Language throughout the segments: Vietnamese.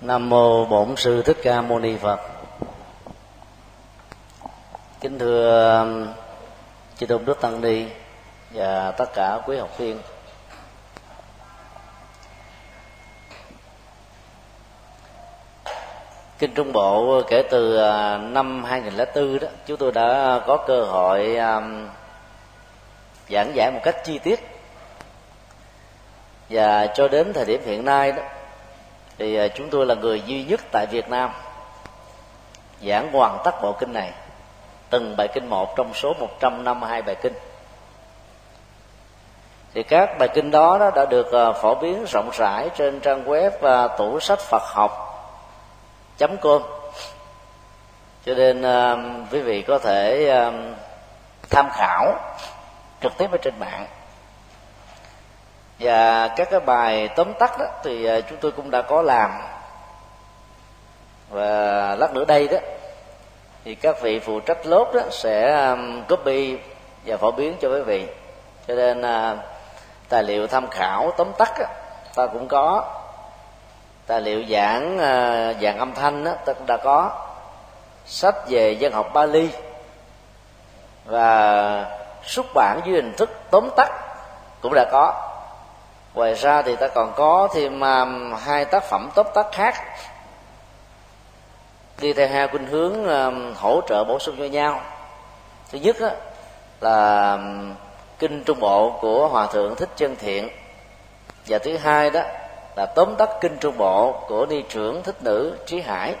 nam mô bổn sư thích ca mâu ni phật. Kính thưa um, chư tôn đức tăng ni và tất cả quý học viên. Kinh Trung Bộ kể từ à, năm 2004 đó chúng tôi đã có cơ hội um, giảng giải một cách chi tiết. Và cho đến thời điểm hiện nay đó thì à, chúng tôi là người duy nhất tại Việt Nam giảng hoàn tất bộ kinh này từng bài kinh một trong số 152 bài kinh. Thì các bài kinh đó, đó đã được à, phổ biến rộng rãi trên trang web và tủ sách Phật học com. Cho nên à, quý vị có thể tham khảo trực tiếp ở trên mạng và các cái bài tóm tắt đó thì à, chúng tôi cũng đã có làm. Và lát nữa đây đó thì các vị phụ trách lớp đó sẽ copy và phổ biến cho quý vị. Cho nên à, tài liệu tham khảo tóm tắt đó, ta cũng có. Tài liệu giảng à, giảng dạng âm thanh đó, ta cũng đã có. Sách về dân học Bali. Và xuất bản dưới hình thức tóm tắt cũng đã có ngoài ra thì ta còn có thêm um, hai tác phẩm tóm tắt khác. Đi theo hai khuynh hướng um, hỗ trợ bổ sung cho nhau. Thứ nhất á, là um, kinh trung bộ của hòa thượng thích chân thiện. Và thứ hai đó là tóm tắt kinh trung bộ của ni trưởng thích nữ trí hải.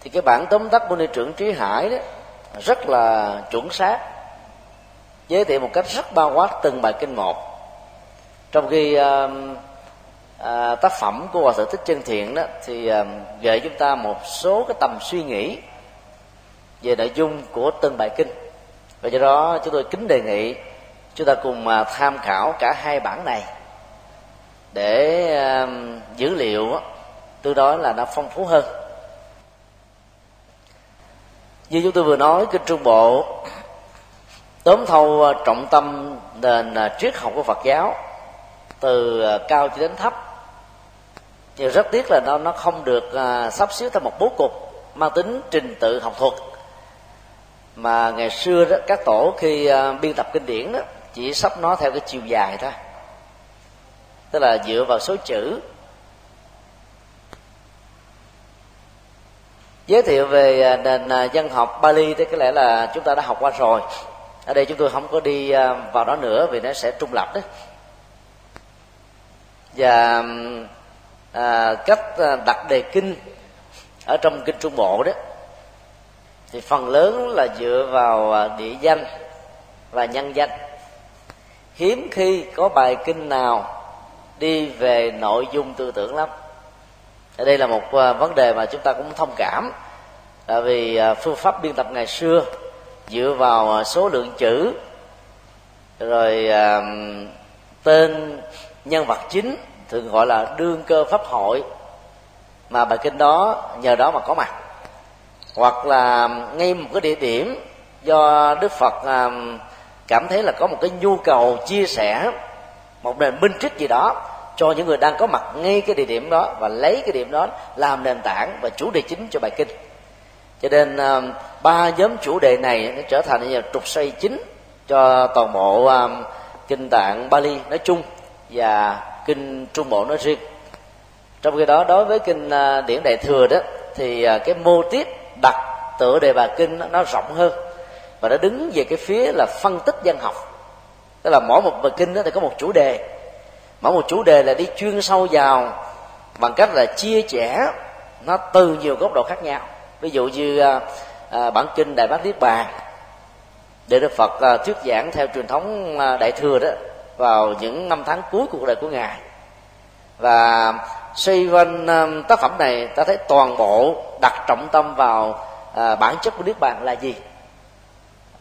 Thì cái bản tóm tắt của ni trưởng trí hải đó rất là chuẩn xác giới thiệu một cách rất bao quát từng bài kinh một trong khi uh, uh, tác phẩm của hòa thượng thích chân thiện đó thì uh, gợi chúng ta một số cái tầm suy nghĩ về nội dung của từng bài kinh. Và do đó chúng tôi kính đề nghị chúng ta cùng uh, tham khảo cả hai bản này để uh, dữ liệu từ đó là nó phong phú hơn. Như chúng tôi vừa nói kinh trung bộ tóm thâu à, trọng tâm nền triết học của phật giáo từ à, cao cho đến thấp. Nhưng rất tiếc là nó nó không được à, sắp xếp theo một bố cục mang tính trình tự học thuật. Mà ngày xưa đó các tổ khi à, biên tập kinh điển đó chỉ sắp nó theo cái chiều dài thôi. Tức là dựa vào số chữ. Giới thiệu về à, nền à, dân học Bali thì có lẽ là chúng ta đã học qua rồi. Ở đây chúng tôi không có đi à, vào đó nữa vì nó sẽ trung lập đấy và à, cách à, đặt đề kinh ở trong kinh trung bộ đó thì phần lớn là dựa vào à, địa danh và nhân danh. Hiếm khi có bài kinh nào đi về nội dung tư tưởng lắm. Đây là một à, vấn đề mà chúng ta cũng thông cảm. Tại vì phương pháp biên tập ngày xưa dựa vào số lượng chữ rồi tên nhân vật chính thường gọi là đương cơ pháp hội. Mà bài kinh đó, nhờ đó mà có mặt. Hoặc là ngay một cái địa điểm do đức phật à, cảm thấy là có một cái nhu cầu chia sẻ, một nền minh trích gì đó cho những người đang có mặt ngay cái địa điểm đó và lấy cái điểm đó làm nền tảng và chủ đề chính cho bài kinh. Cho nên à, ba nhóm chủ đề này nó trở thành như trục xoay chính cho toàn bộ à, kinh tạng Bali nói chung và kinh Trung Bộ nói riêng. Trong khi đó đối với kinh à, điển đại thừa đó thì à, cái mô tiết đặt tựa đề bài kinh nó, nó rộng hơn và nó đứng về cái phía là phân tích văn học. Tức là mỗi một bài kinh đó thì có một chủ đề. Mỗi một chủ đề là đi chuyên sâu vào bằng cách là chia sẻ nó từ nhiều góc độ khác nhau. Ví dụ như à, à bản kinh đại bát niết bàn để đức phật à, thuyết giảng theo truyền thống à, đại thừa đó vào những năm tháng cuối cuộc đời của ngài. Và xoay quanh um, tác phẩm này ta thấy toàn bộ đặt trọng tâm vào à, bản chất của niết bàn là gì?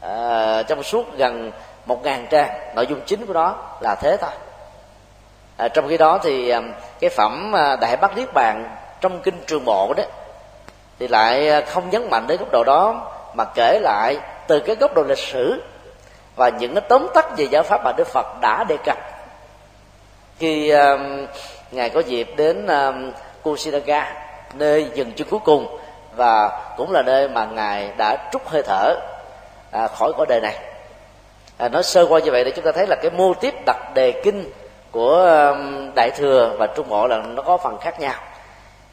À, trong suốt gần một ngàn trang nội dung chính của nó là thế thôi. À, trong khi đó thì um, cái phẩm à, đại bác niết bàn trong kinh trường bộ đó thì lại không nhấn mạnh đến góc độ đó mà kể lại từ cái góc độ lịch sử và những cái tóm tắt về giáo pháp mà đức phật đã đề cập. Khi uh, ngài có dịp đến um, uh, Kusinaga nơi dừng chân cuối cùng và cũng là nơi mà ngài đã trút hơi thở à, khỏi cõi đời này. À, nói sơ qua như vậy để chúng ta thấy là cái mô tiếp đặt đề kinh của um, đại thừa và trung bộ là nó có phần khác nhau.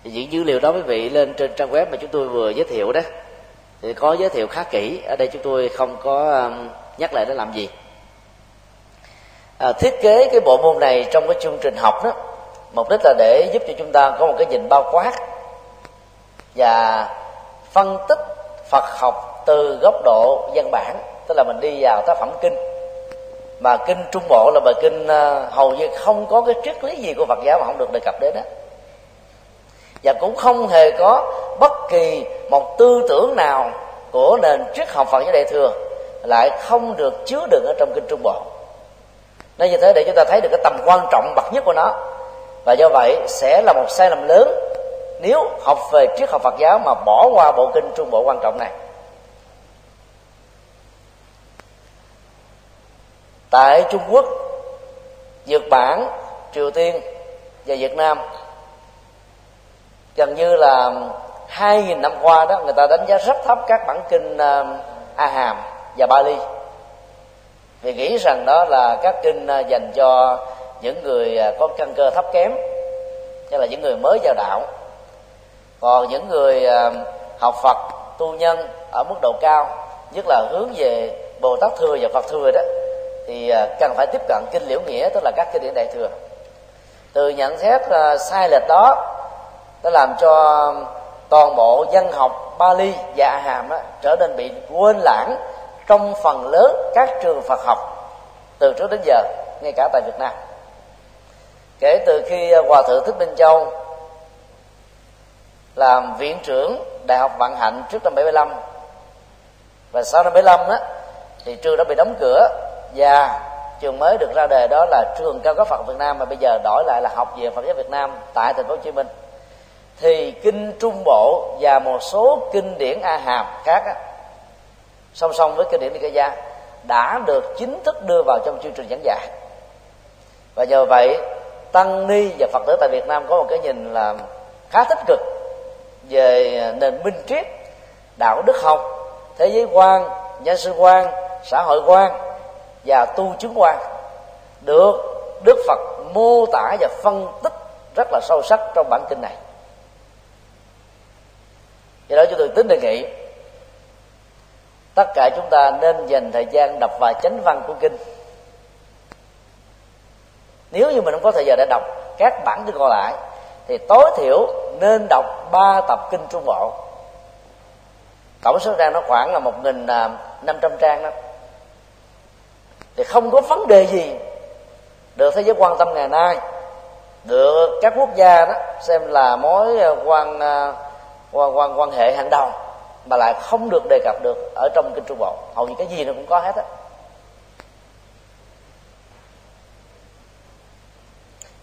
Thì những dữ liệu đó quý vị lên trên trang web mà chúng tôi vừa giới thiệu đó thì có giới thiệu khá kỹ. Ở đây chúng tôi không có um, nhắc lại để làm gì? À, thiết kế cái bộ môn này trong cái chương trình học đó mục đích là để giúp cho chúng ta có một cái nhìn bao quát và phân tích Phật học từ góc độ văn bản tức là mình đi vào tác phẩm kinh. Mà kinh trung bộ là bài kinh à, hầu như không có cái triết lý gì của Phật giáo mà không được đề cập đến đó và cũng không hề có bất kỳ một tư tưởng nào của nền triết học Phật giáo đại thừa lại không được chứa đựng ở trong kinh trung bộ. Nên như thế để chúng ta thấy được cái tầm quan trọng bậc nhất của nó. Và do vậy sẽ là một sai lầm lớn nếu học về triết học Phật giáo mà bỏ qua bộ kinh trung bộ quan trọng này. Tại Trung Quốc Nhật Bản Triều Tiên và Việt Nam gần như là hai nghìn năm qua đó người ta đánh giá rất thấp các bản kinh uh, A Hàm và Bali. Vì nghĩ rằng đó là các kinh à, dành cho những người à, có căn cơ thấp kém như là những người mới vào đạo. Còn những người à, học Phật tu nhân ở mức độ cao nhất là hướng về Bồ Tát thừa và Phật thừa đó thì cần phải tiếp cận kinh liễu nghĩa tức là các kinh điển đại thừa. Từ nhận xét sai lệch đó đã làm cho toàn bộ dân học Bali và A Hàm á, trở nên bị quên lãng trong phần lớn các trường Phật học từ trước đến giờ ngay cả tại Việt Nam. Kể từ khi hòa thượng thích minh châu làm viện trưởng đại học vạn hạnh trước năm 75 và sau năm 75 đó thì trường đã bị đóng cửa và trường mới được ra đề đó là trường cao cấp Phật Việt Nam mà bây giờ đổi lại là học viện Phật giáo Việt Nam tại thành phố Hồ Chí Minh. Thì kinh trung bộ và một số kinh điển a hàm khác á, song song với kinh điển Nikaya đã được chính thức đưa vào trong chương trình giảng dạy. Và nhờ vậy, tăng ni và phật tử tại việt nam có một cái nhìn là khá tích cực về nền minh triết, đạo đức học, thế giới quan nhân sư quan, xã hội quan và tu chứng quan được đức phật mô tả và phân tích rất là sâu sắc trong bản kinh này. Do đó chúng tôi tính đề nghị tất cả chúng ta nên dành thời gian đọc vài chánh văn của kinh. Nếu như mình không có thời giờ để đọc các bản kinh còn lại, thì tối thiểu nên đọc ba tập kinh trung bộ. Tổng số trang nó khoảng là một nghìn à, năm trăm trang đó. Thì không có vấn đề gì được thế giới quan tâm ngày nay, được các quốc gia đó xem là mối quan à, quan quan quan hệ hàng đầu mà lại không được đề cập được ở trong kinh trung bộ. Hầu như cái gì nó cũng có hết á.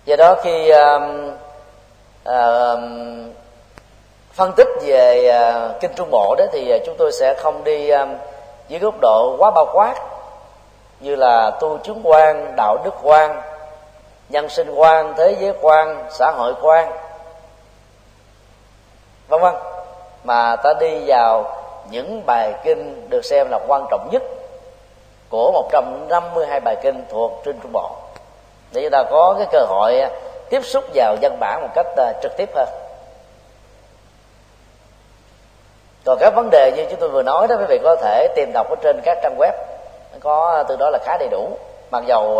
Do đó khi uh, uh, phân tích về uh, kinh trung bộ đó thì uh, chúng tôi sẽ không đi uh, dưới góc độ quá bao quát như là tu chứng quan đạo đức quan nhân sinh quan thế giới quan xã hội quan vân vân mà ta đi vào những bài kinh được xem là quan trọng nhất của 152 bài kinh thuộc trên trung bộ. Để chúng ta có cái cơ hội à, tiếp xúc vào văn bản một cách à, trực tiếp hơn. Còn các vấn đề như chúng tôi vừa nói đó, quý vị có thể tìm đọc ở trên các trang web. Có à, từ đó là khá đầy đủ. Mặc dầu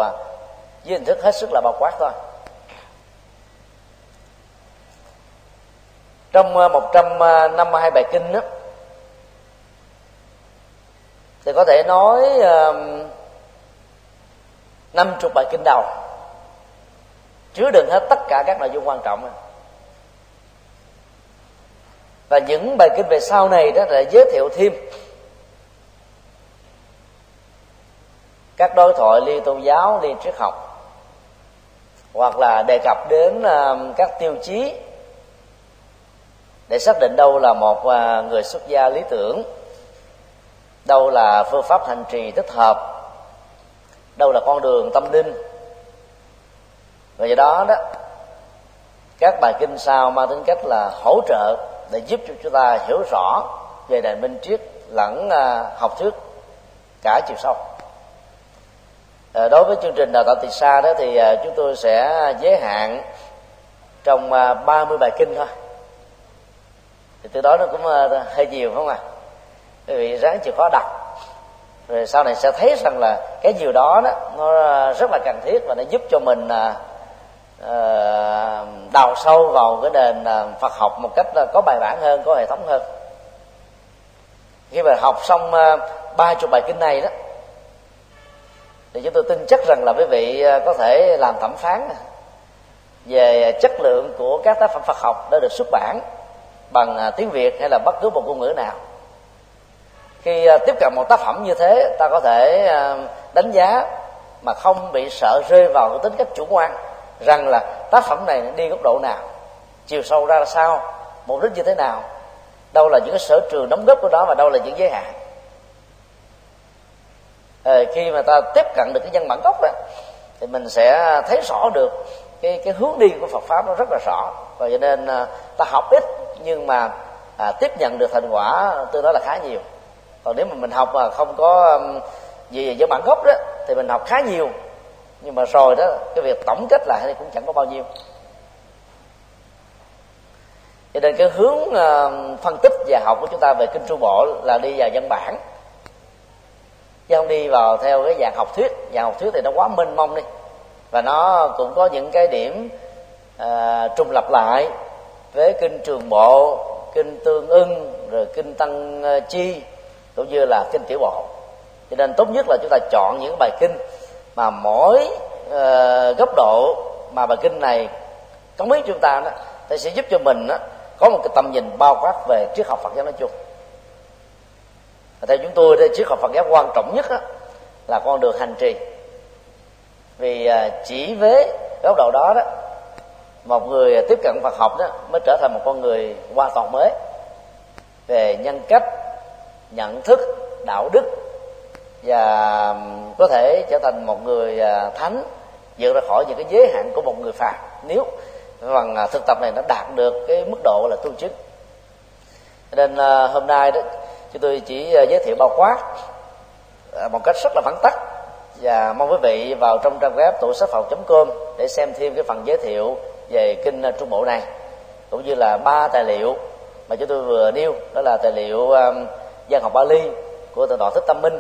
với hình thức hết sức là bao quát thôi. Trong ờ, 152 ờ, bài kinh đó thì có thể nói năm chục bài kinh đầu, chứa đựng hết tất cả các nội dung quan trọng và những bài kinh về sau này đó là giới thiệu thêm các đối thoại liên tôn giáo, liên triết học, hoặc là đề cập đến các tiêu chí để xác định đâu là một à, người xuất gia lý tưởng, đâu là phương pháp hành trì thích hợp, đâu là con đường tâm linh. Và do đó đó, các bài kinh sau mang tính cách là hỗ trợ để giúp cho chúng ta hiểu rõ về nền minh triết lẫn à, học thuyết cả chiều sâu. À, đối với chương trình đào tạo từ xa đó thì chúng tôi sẽ giới hạn trong 30 bài kinh thôi thì từ đó nó cũng ờ, hơi nhiều không à quý vị ráng chịu khó đọc. Rồi sau này sẽ thấy rằng là cái nhiều đó đó nó rất là cần thiết và nó giúp cho mình à, đào sâu vào cái nền Phật học một cách có bài bản hơn có hệ thống hơn. Khi mà học xong ba chục bài kinh này đó thì chúng tôi tin chắc rằng là quý vị có thể làm thẩm phán về chất lượng của các tác phẩm Phật học đã được xuất bản bằng à, tiếng Việt hay là bất cứ một ngôn ngữ nào. Khi à, tiếp cận một tác phẩm như thế ta có thể à, đánh giá mà không bị sợ rơi vào cái tính cách chủ quan rằng là tác phẩm này đi góc độ nào chiều sâu ra là sao mục đích như thế nào đâu là những cái sở trường đóng góp của đó và đâu là những giới hạn. À, khi mà ta tiếp cận được cái nhân bản gốc đó thì mình sẽ thấy rõ được cái cái hướng đi của Phật pháp nó rất là rõ. Và cho nên ta học ít nhưng mà à, tiếp nhận được thành quả tôi nói là khá nhiều. Còn nếu mà mình học mà không có gì về bản gốc đó thì mình học khá nhiều. Nhưng mà rồi đó cái việc tổng kết lại thì cũng chẳng có bao nhiêu. Cho nên cái hướng uh, phân tích và học của chúng ta về kinh trung bộ là đi vào văn bản. Chứ không đi vào theo cái dạng học thuyết. Dạng học thuyết thì nó quá mênh mông đi. Và nó cũng có những cái điểm uh, trùng lập lại với kinh trường bộ kinh tương ưng rồi kinh tăng ờ, chi cũng như là kinh tiểu bộ. Cho nên tốt nhất là chúng ta chọn những bài kinh mà mỗi uh, góc độ mà bài kinh này cống hiến chúng ta đó thì sẽ giúp cho mình đó, có một cái tầm nhìn bao quát về triết học Phật giáo nói chung. Và theo chúng tôi đây triết học Phật giáo quan trọng nhất đó, là con đường hành trì. Vì uh, chỉ với góc độ đó đó một người tiếp cận Phật học đó mới trở thành một con người hoàn toàn mới. Về nhân cách, nhận thức, đạo đức và có thể trở thành một người à, thánh, vượt ra khỏi những cái giới hạn của một người phàm. Nếu bằng à, thực tập này nó đạt được cái mức độ là tu chức nên à, hôm nay đó, chúng tôi chỉ giới thiệu bao quát một cách rất là vắn tắt và mong quý vị vào trong trang web tủ sách phòng com để xem thêm cái phần giới thiệu về kinh ờ, trung bộ này cũng như là ba tài liệu mà chúng tôi vừa nêu đó là tài liệu um, văn học Bali của thượng tọa thích tâm minh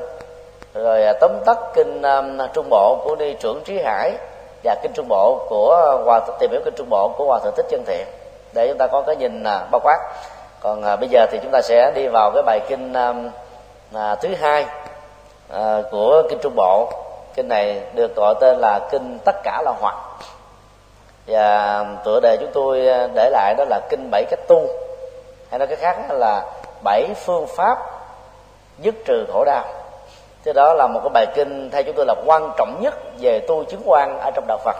rồi ờ, tóm tắt kinh um, trung bộ của đi trưởng trí hải và kinh trung bộ của hòa tìm hiểu kinh trung bộ của hòa thượng thích chân thiện. Để chúng ta có cái nhìn uh, bao quát. Còn uh, bây giờ thì chúng ta sẽ đi vào cái bài kinh um, uh, thứ hai uh, của kinh trung bộ. Kinh này được gọi tên là kinh tất cả là hoặc và tựa đề chúng tôi ờ, để lại đó là kinh bảy cách tu hay nói cái khác là bảy phương pháp dứt trừ khổ đau. Thế đó là một cái bài kinh theo chúng tôi là quan trọng nhất về tu chứng quan ở trong đạo phật.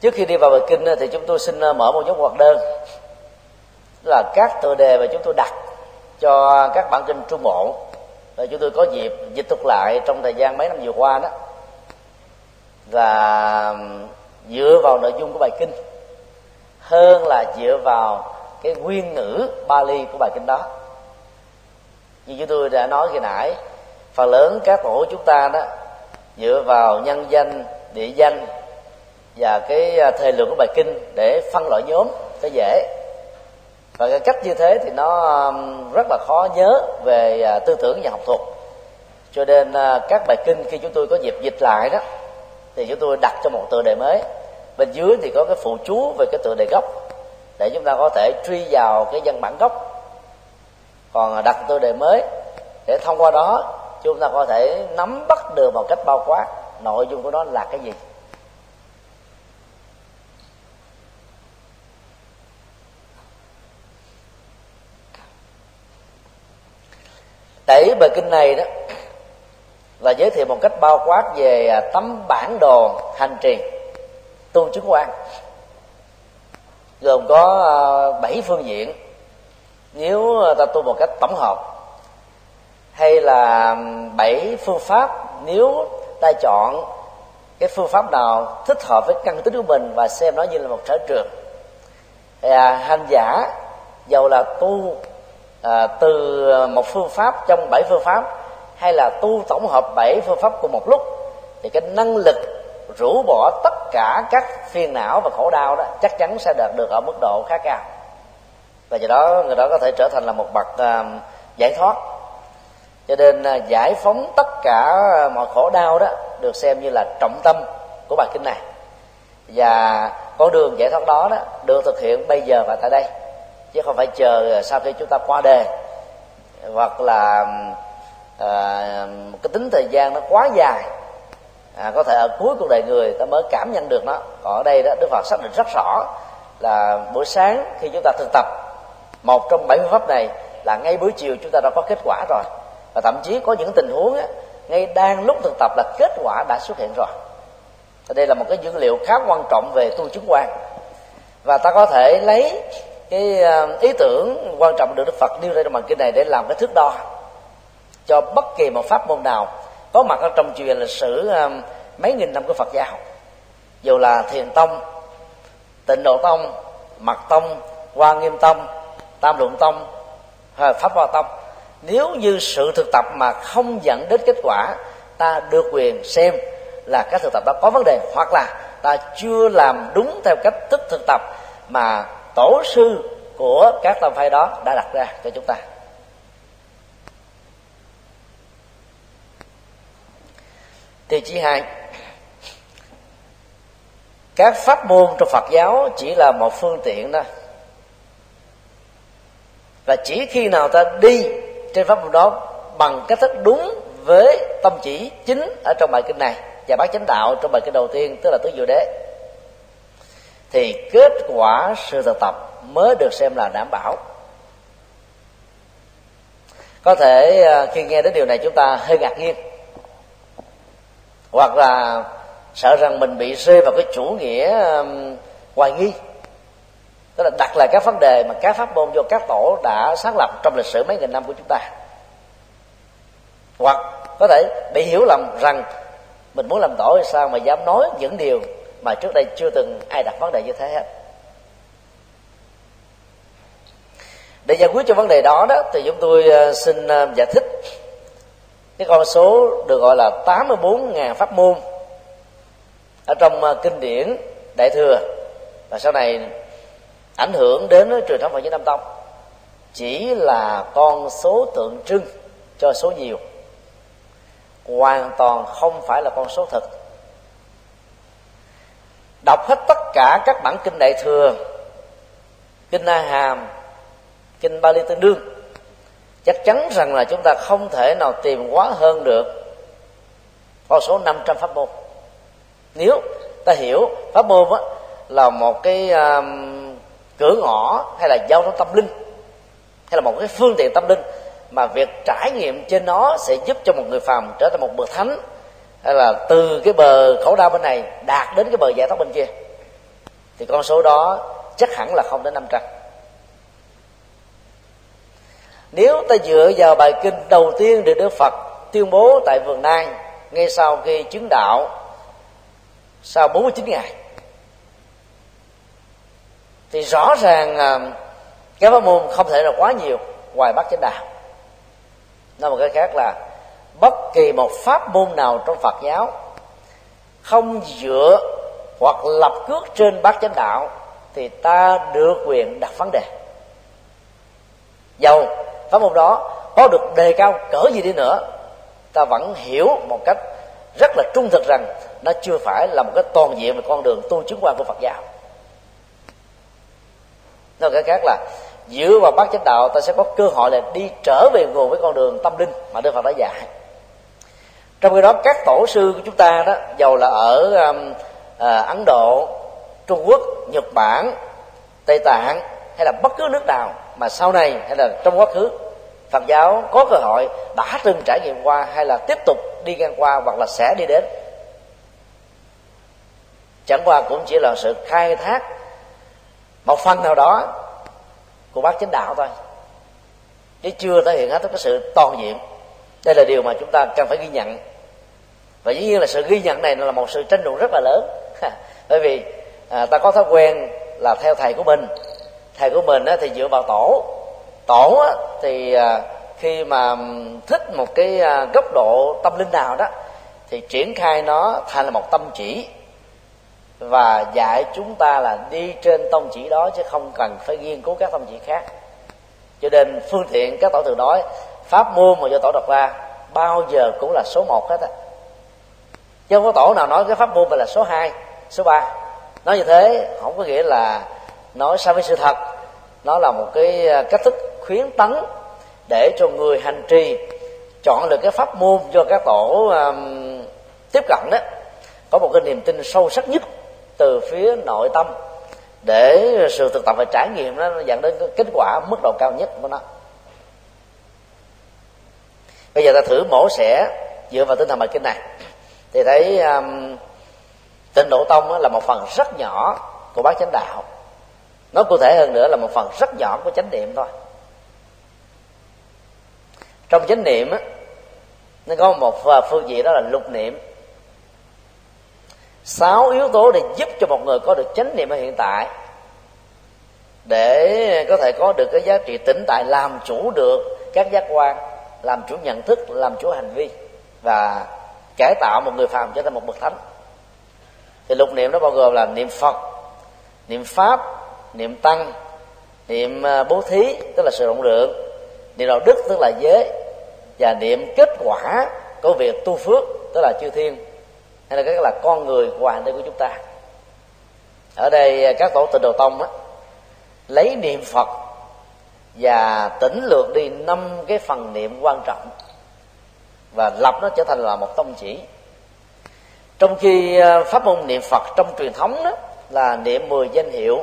Trước khi đi vào bài kinh thì chúng tôi xin ờ, mở một dấu hoạt đơn. Là các tựa đề mà chúng tôi đặt cho các bản kinh trung bộ và chúng tôi có dịp dịch thuật lại trong thời gian mấy năm vừa qua đó. Và dựa vào nội dung của bài kinh hơn là dựa vào cái nguyên ngữ Bali của bài kinh đó. Như chúng tôi đã nói khi nãy, phần lớn các tổ chúng ta đó dựa vào nhân danh, địa danh và cái à, thời lượng của bài kinh để phân loại nhóm cho dễ và cái cách như thế thì nó um, rất là khó nhớ về à, tư tưởng và học thuật. Cho nên à, các bài kinh khi chúng tôi có dịp dịch lại đó, thì chúng tôi đặt cho một tựa đề mới. Bên dưới thì có cái phụ chú về cái tựa đề gốc, để chúng ta có thể truy vào cái văn bản gốc. Còn à, đặt tựa đề mới, để thông qua đó, chúng ta có thể nắm bắt được một cách bao quát. Nội dung của nó là cái gì? Tẩy bài kinh này đó là giới thiệu một cách bao quát về à, tấm bản đồ hành trì tu chứng quan. Gồm có à, bảy phương diện. Nếu à, ta tu một cách tổng hợp hay là bảy phương pháp nếu ta chọn cái phương pháp nào thích hợp với căn tính của mình và xem nó như là một sở trường. À, hành giả dầu là tu à, từ à, một phương pháp trong bảy phương pháp hay là tu tổng hợp bảy phương pháp cùng một lúc thì cái năng lực rũ bỏ tất cả các phiền não và khổ đau đó chắc chắn sẽ đạt được ở mức độ khá cao. Và do đó người đó có thể trở thành là một bậc à, giải thoát. Cho nên à, giải phóng tất cả à, mọi khổ đau đó được xem như là trọng tâm của bài kinh này. Và con đường giải thoát đó đó được thực hiện bây giờ và tại đây chứ không phải chờ sau khi chúng ta qua đề. Hoặc là à, cái tính thời gian nó quá dài à, có thể ở cuối cuộc đời người ta mới cảm nhận được nó. Còn ở đây đó đức phật xác định rất rõ là buổi sáng khi chúng ta thực tập một trong bảy phương pháp này là ngay buổi chiều chúng ta đã có kết quả rồi. Và thậm chí có những tình huống á, ngay đang lúc thực tập là kết quả đã xuất hiện rồi. Đây là một cái dữ liệu khá quan trọng về tu chứng quan. Và ta có thể lấy cái ờ, ý tưởng quan trọng được đức phật nêu ra trong bản kinh này để làm cái thước đo. Cho bất kỳ một pháp môn nào có mặt ở trong truyền lịch sử ờ, mấy nghìn năm của phật giáo. Dù là thiền tông, tịnh độ tông, mật tông, hoa nghiêm tông, tam luận tông, hay pháp hoa tông, nếu như sự thực tập mà không dẫn đến kết quả, ta được quyền xem là các thực tập đó có vấn đề, hoặc là ta chưa làm đúng theo cách thức thực tập mà tổ sư của các tông phái đó đã đặt ra cho chúng ta. Tiêu chí hai các pháp môn trong phật giáo chỉ là một phương tiện đó, và chỉ khi nào ta đi trên pháp môn đó bằng cách thức đúng với tâm chỉ chính ở trong bài kinh này và bác chánh đạo trong bài kinh đầu tiên tức là tứ diệu đế thì kết quả sự thực tập mới được xem là đảm bảo. Có thể à, khi nghe đến điều này chúng ta hơi ngạc nhiên. Hoặc là sợ rằng mình bị rơi vào cái chủ nghĩa hoài nghi. Tức là đặt lại các vấn đề mà các pháp môn do các tổ đã xác lập trong lịch sử mấy nghìn năm của chúng ta. Hoặc có thể bị hiểu lầm rằng mình muốn làm tổ hay sao mà dám nói những điều mà trước đây chưa từng ai đặt vấn đề như thế. Hết để giải quyết cho vấn đề đó đó, thì chúng tôi ờ, xin ờ, giải thích cái con số được gọi là 84.000 pháp môn ở trong ờ, kinh điển đại thừa. Và sau này ảnh hưởng đến truyền thống Phật giáo Nam Tông chỉ là con số tượng trưng cho số nhiều, hoàn toàn không phải là con số thực đọc hết tất cả các bản kinh đại thừa kinh a hàm kinh ba li tương đương. Chắc chắn rằng là chúng ta không thể nào tìm quá hơn được con số 500 pháp môn. Nếu ta hiểu pháp môn á, là một cái um, cửa ngõ hay là giao thông tâm linh hay là một cái phương tiện tâm linh mà việc trải nghiệm trên nó sẽ giúp cho một người phàm trở thành một bậc thánh hay là từ cái bờ khổ đau bên này đạt đến cái bờ giải thoát bên kia, thì con số đó chắc hẳn là không đến 500 nếu ta dựa vào bài kinh đầu tiên được Đức Phật tuyên bố tại vườn Nai ngay sau khi chứng đạo, sau 49 ngày, thì rõ ràng à, cái pháp môn không thể là quá nhiều ngoài bắt chánh đạo. Nói một cái khác là bất kỳ một pháp môn nào trong phật giáo, không dựa hoặc lập cước trên bát chánh đạo, thì ta được quyền đặt vấn đề. Dầu pháp môn đó có được đề cao cỡ gì đi nữa, ta vẫn hiểu một cách rất là trung thực rằng nó chưa phải là một cái toàn diện về con đường tu chứng quan của phật giáo. Nói cái khác là, dựa vào bát chánh đạo, ta sẽ có cơ hội là đi trở về nguồn với con đường tâm linh mà đức phật đã dạy trong khi đó các tổ sư của chúng ta đó giàu là ở um, à, ấn độ trung quốc nhật bản tây tạng hay là bất cứ nước nào mà sau này hay là trong quá khứ phật giáo có cơ hội đã từng trải nghiệm qua hay là tiếp tục đi ngang qua hoặc là sẽ đi đến. Chẳng qua cũng chỉ là sự khai thác một phần nào đó của bác chánh đạo thôi. Chứ chưa thể hiện hết cái sự toàn diện đây là điều mà chúng ta cần phải ghi nhận. Và dĩ nhiên là sự ghi nhận này là một sự tranh luận rất là lớn. Bởi vì à, ta có thói quen là theo thầy của mình. Thầy của mình á, thì dựa vào tổ. Tổ á, thì à, khi mà thích một cái à, góc độ tâm linh nào đó thì triển khai nó thành là một tâm chỉ. Và dạy chúng ta là đi trên tông chỉ đó chứ không cần phải nghiên cứu các tông chỉ khác. Cho nên phương tiện các tổ từ đó pháp môn mà do tổ đặt ra bao giờ cũng là số một hết á. Chứ không có tổ nào nói cái pháp môn là số 2, số 3 nói như thế không có nghĩa là nói sai với sự thật. Nó là một cái à, cách thức khuyến tấn để cho người hành trì chọn được cái pháp môn do các tổ um, tiếp cận đó có một cái niềm tin sâu sắc nhất từ phía nội tâm để sự thực tập và trải nghiệm nó dẫn đến kết quả mức độ cao nhất của nó bây giờ ta thử mổ xẻ dựa vào tinh thần bài kinh này. Thì thấy um, tịnh độ tông là một phần rất nhỏ của bác chánh đạo. Nói cụ thể hơn nữa là một phần rất nhỏ của chánh niệm thôi. Trong chánh niệm á nó có một phương diện đó là lục niệm. Sáu yếu tố để giúp cho một người có được chánh niệm ở hiện tại để có thể có được cái giá trị tĩnh tại làm chủ được các giác quan làm chủ nhận thức, làm chủ hành vi và cải tạo một người phàm trở thành một bậc thánh. Thì lục niệm nó bao gồm là niệm phật, niệm pháp, niệm tăng, niệm à, bố thí, tức là sự rộng lượng, niệm đạo đức, tức là giới, và niệm kết quả của việc tu phước, tức là chư thiên, hay là cái là con người của hành của chúng ta. Ở đây à, các tổ tịnh đầu tông á, lấy niệm phật và tỉnh lược đi năm cái phần niệm quan trọng và lập nó trở thành là một tông chỉ. Trong khi ờ, pháp môn niệm phật trong truyền thống đó là niệm mười danh hiệu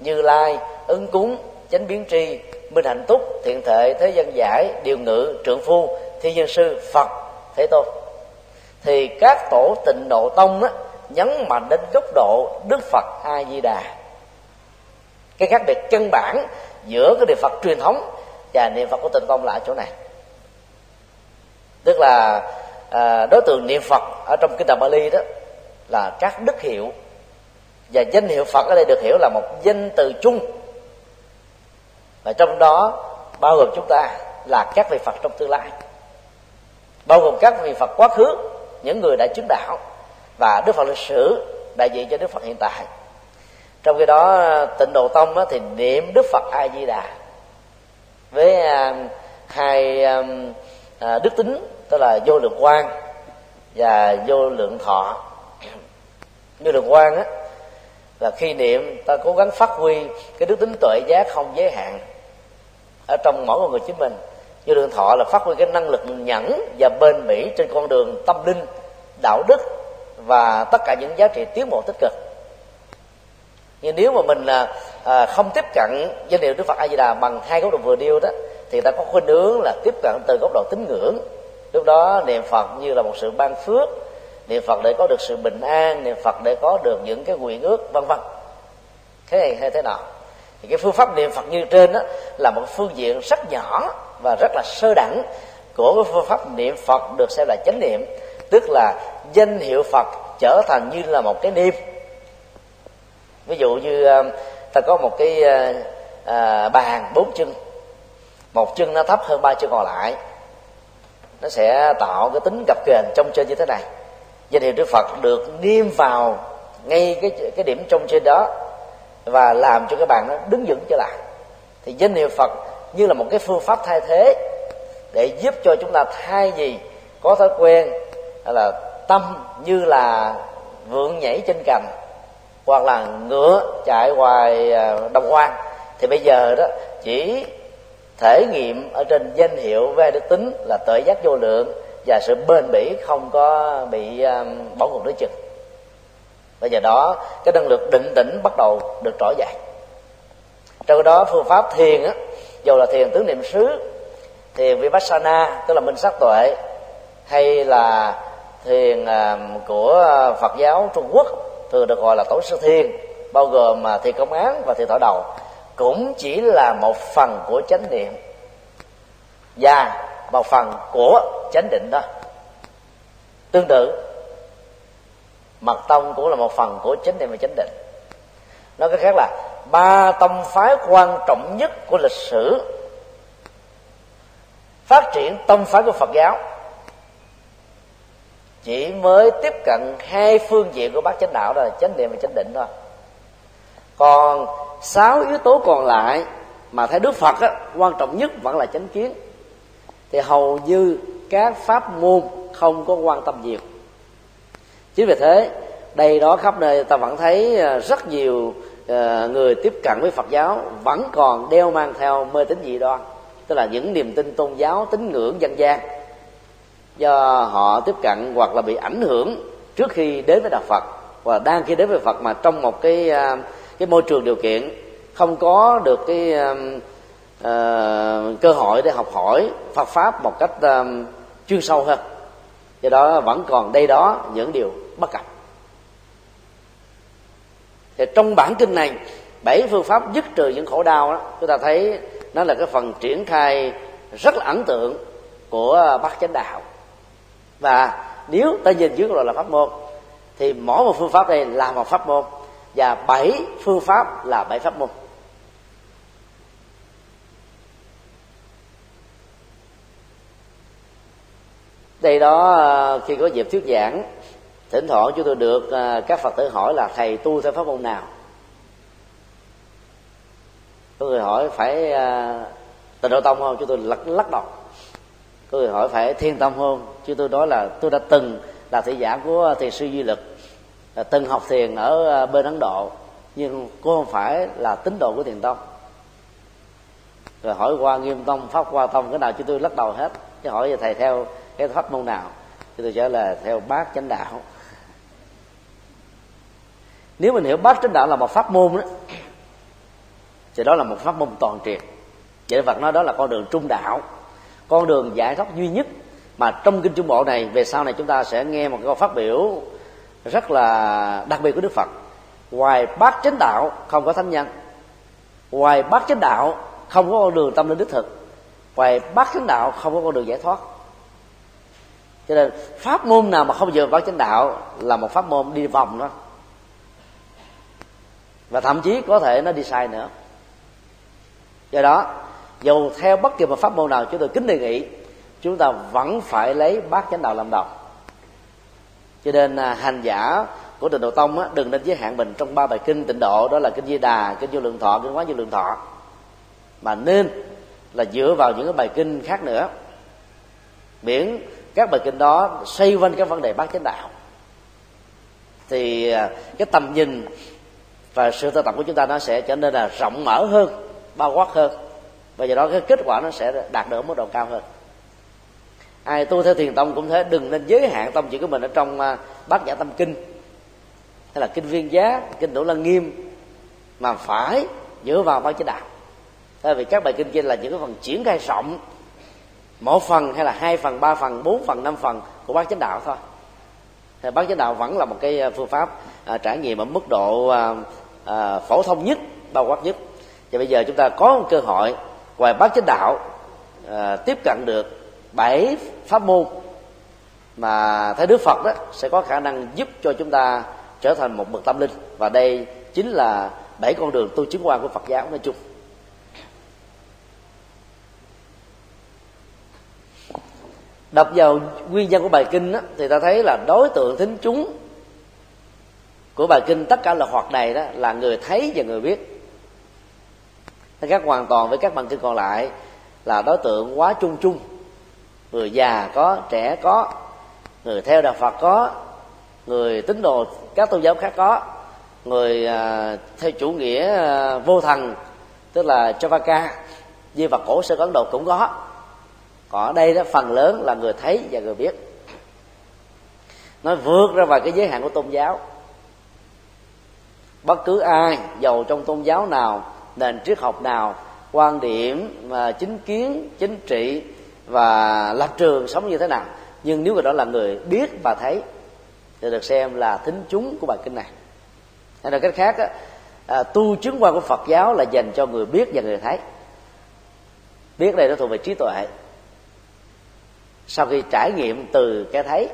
như lai ứng cúng chánh biến tri minh hạnh túc thiện thể, thế dân giải điều ngự trượng phu thi nhân sư phật thế tôn. Thì các tổ tịnh độ tông đó, nhấn mạnh đến góc độ đức phật a di đà. Cái khác biệt căn bản giữa cái niệm phật truyền thống và niệm phật của tịnh tông là ở chỗ này. Tức là à, đối tượng niệm phật ở trong kinh đạo bali đó là các đức hiệu và danh hiệu phật ở đây được hiểu là một danh từ chung. Và trong đó bao gồm chúng ta là các vị phật trong tương lai bao gồm các vị phật quá khứ những người đã chứng đạo và đức phật lịch sử đại diện cho đức phật hiện tại trong khi đó, tịnh độ tông thì niệm đức phật a di đà với à, hai à, à, đức tính, tức là vô lượng quan và vô lượng thọ. Vô lượng quan á, là khi niệm, ta cố gắng phát huy cái đức tính tuệ giác không giới hạn ở trong mỗi một người chính mình. Vô lượng thọ là phát huy cái năng lực nhẫn và bền bỉ trên con đường tâm linh, đạo đức và tất cả những giá trị tiến bộ tích cực nhưng nếu mà mình là à, không tiếp cận danh hiệu đức phật a di đà bằng hai góc độ vừa nêu đó thì ta có khuynh hướng là tiếp cận từ góc độ tín ngưỡng. Lúc đó niệm phật như là một sự ban phước niệm phật để có được sự bình an niệm phật để có được những cái nguyện ước vân vân. Thế này hay thế nào? Thì cái phương pháp niệm phật như trên đó là một phương diện rất nhỏ và rất là sơ đẳng của cái phương pháp niệm phật được xem là chánh niệm tức là danh hiệu phật trở thành như là một cái niệm ví dụ như ờ, ta có một cái à, bàn bốn chân. Một chân nó thấp hơn ba chân còn lại. Nó sẽ tạo cái tính gập ghềnh trong trên như thế này. Danh hiệu đức phật được niêm vào ngay cái cái điểm trong trên đó và làm cho cái bàn nó đứng vững trở lại. Thì danh hiệu phật như là một cái phương pháp thay thế để giúp cho chúng ta thay gì có thói quen là tâm như là vượng nhảy trên cành hoặc là ngựa chạy ngoài à, đồng hoang. Thì bây giờ đó, chỉ thể nghiệm ở trên danh hiệu về đức tính là tự giác vô lượng và sự bền bỉ không có bị à, bỏ cuộc đối chừng. Bây giờ đó, cái năng lực định tĩnh bắt đầu được trỗi dậy. Trong đó, phương pháp thiền á, dù là thiền tướng niệm xứ, thiền vipassana, tức là minh sát tuệ, hay là thiền à, của phật giáo trung quốc thường được gọi là tổ sư thiên bao gồm mà thi công án và thi thọ đầu, cũng chỉ là một phần của chánh niệm. Và một phần của chánh định đó. Tương tự, mật tông cũng là một phần của chánh niệm và chánh định. Nói cách khác là, ba tông phái quan trọng nhất của lịch sử phát triển tông phái của phật giáo chỉ mới tiếp cận hai phương diện của bát chánh đạo đó là chánh niệm và chánh định thôi. Còn sáu yếu tố còn lại mà thấy đức phật á, quan trọng nhất vẫn là chánh kiến. Thì hầu như các pháp môn không có quan tâm nhiều. Chính vì thế đây đó khắp nơi ta vẫn thấy à, rất nhiều à, người tiếp cận với phật giáo vẫn còn đeo mang theo mê tín dị đoan tức là những niềm tin tôn giáo tín ngưỡng dân gian do họ tiếp cận hoặc là bị ảnh hưởng trước khi đến với đạo phật. Và đang khi đến với phật mà trong một cái à, cái môi trường điều kiện không có được cái uh, cơ hội để học hỏi Phật pháp một cách uh, chuyên sâu hơn. Do đó vẫn còn đây đó những điều bất cập. Thì trong bản kinh này bảy phương pháp dứt trừ những khổ đau đó chúng ta thấy nó là cái phần triển khai rất là ấn tượng của bát chánh đạo và nếu ta nhìn dưới gọi là pháp môn, thì mỗi một phương pháp này là một pháp môn, và bảy phương pháp là bảy pháp môn. Đây đó ờ, khi có dịp thuyết giảng, thỉnh thoảng chúng tôi được ờ, các phật tử hỏi là thầy tu theo pháp môn nào? Có người hỏi phải ờ, tịnh độ tông không? Chúng tôi lắc lắc đầu có người hỏi phải thiên tâm không chứ tôi nói là tôi đã từng là thị giả của thiền sư duy lực từng học thiền ở à, bên ấn độ, nhưng cô không phải là tín đồ của thiền tông. Rồi hỏi qua nghiêm tông, pháp qua tông, cái nào chứ tôi lắc đầu hết, chứ hỏi về thầy theo cái pháp môn nào, thì tôi trả lời theo bát chánh đạo. Nếu mình hiểu bát chánh đạo là một pháp môn đó thì đó là một pháp môn toàn triệt. Vậy Phật nói đó là con đường trung đạo con đường giải thoát duy nhất mà trong kinh trung bộ này, về sau này chúng ta sẽ nghe một câu phát biểu rất là đặc biệt của Đức Phật. Ngoài bát chánh đạo không có thánh nhân. Ngoài bát chánh đạo không có con đường tâm linh đích thực. Ngoài bát chánh đạo không có con đường giải thoát. Cho nên pháp môn nào mà không dựa vào chánh đạo là một pháp môn đi vòng đó. Và thậm chí có thể nó đi sai nữa. Do đó dù theo bất kỳ một pháp môn nào chúng tôi kính đề nghị chúng ta vẫn phải lấy bát chánh đạo làm đầu. Cho nên à, hành giả của tịnh độ tông á, đừng nên giới hạn mình trong ba bài kinh tịnh độ đó là kinh di đà kinh vô lượng thọ kinh quán vô lượng thọ. Mà nên là dựa vào những cái bài kinh khác nữa. Miễn các bài kinh đó xoay quanh các vấn đề bát chánh đạo. Thì à, cái tầm nhìn và sự tu tập của chúng ta nó sẽ trở nên là rộng mở hơn bao quát hơn và do đó cái kết quả nó sẽ đạt được ở mức độ cao hơn. Ai tu theo thiền tông cũng thế đừng nên giới hạn tâm chỉ của mình ở trong à, bát giả tâm kinh. Hay là kinh viên giá kinh đủ lăng nghiêm mà phải dựa vào bát chánh đạo tại vì các bài kinh kia là những cái phần triển khai rộng. Một phần hay là hai phần ba phần bốn phần năm phần của bát chánh đạo thôi. Thì bát chánh đạo vẫn là một cái à, phương pháp à, trải nghiệm ở mức độ à, à, phổ thông nhất bao quát nhất. Và bây giờ chúng ta có một cơ hội ngoài bát chánh đạo à, tiếp cận được bảy pháp môn mà thấy đức phật đó sẽ có khả năng giúp cho chúng ta trở thành một bậc tâm linh. Và đây chính là bảy con đường tu chứng quan của phật giáo nói chung. Đọc vào nguyên nhân của bài kinh đó, thì ta thấy là đối tượng thính chúng của bài kinh tất cả là hoạt này đó là người thấy và người biết khác hoàn toàn với các bằng kinh còn lại là đối tượng quá chung chung. Người già có trẻ có người theo đạo phật có người tín đồ các tôn giáo khác có người à, theo chủ nghĩa à, vô thần tức là chavaka di vật cổ sơ ấn độ cũng có. Còn ở đây đó phần lớn là người thấy và người biết. Nó vượt ra ngoài cái giới hạn của tôn giáo. Bất cứ ai giàu trong tôn giáo nào nền triết học nào quan điểm và chính kiến chính trị và lập trường sống như thế nào. Nhưng nếu người đó là người biết và thấy thì được xem là thính chúng của bài kinh này. Hay là cách khác á, à, tu chứng quan của phật giáo là dành cho người biết và người thấy. Biết đây nó thuộc về trí tuệ. Sau khi trải nghiệm từ cái thấy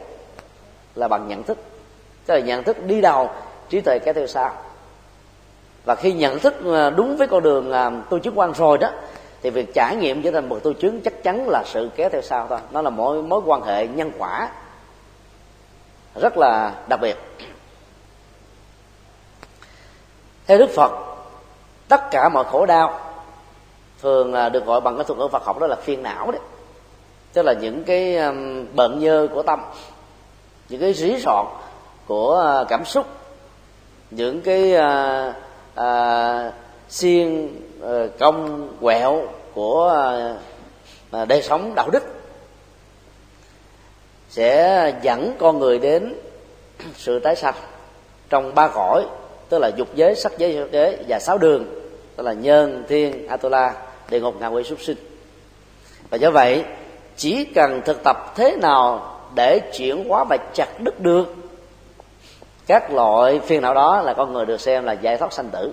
là bằng nhận thức. Tức là nhận thức đi đầu trí tuệ cái theo sau và khi nhận thức à, đúng với con đường à, tu chứng quan rồi đó, thì việc trải nghiệm trở thành một tu chứng chắc chắn là sự kéo theo sau thôi. Nó là mối mối quan hệ nhân quả rất là đặc biệt. Theo đức phật, tất cả mọi khổ đau thường à, được gọi bằng cái thuật ngữ phật học đó là phiền não đấy. Tức là những cái bệnh bận nhơ của tâm, những cái rí sọt của cảm xúc, những cái à, xiên à, công quẹo của à, à, đời sống đạo đức sẽ dẫn con người đến sự tái sanh trong ba cõi tức là dục giới sắc giới dục giới và sáu đường tức là nhân thiên atula địa ngục ngạ quỷ súc sinh. Và do vậy chỉ cần thực tập thế nào để chuyển hóa và chặt đứt được các loại phiền não đó là con người được xem là giải thoát sanh tử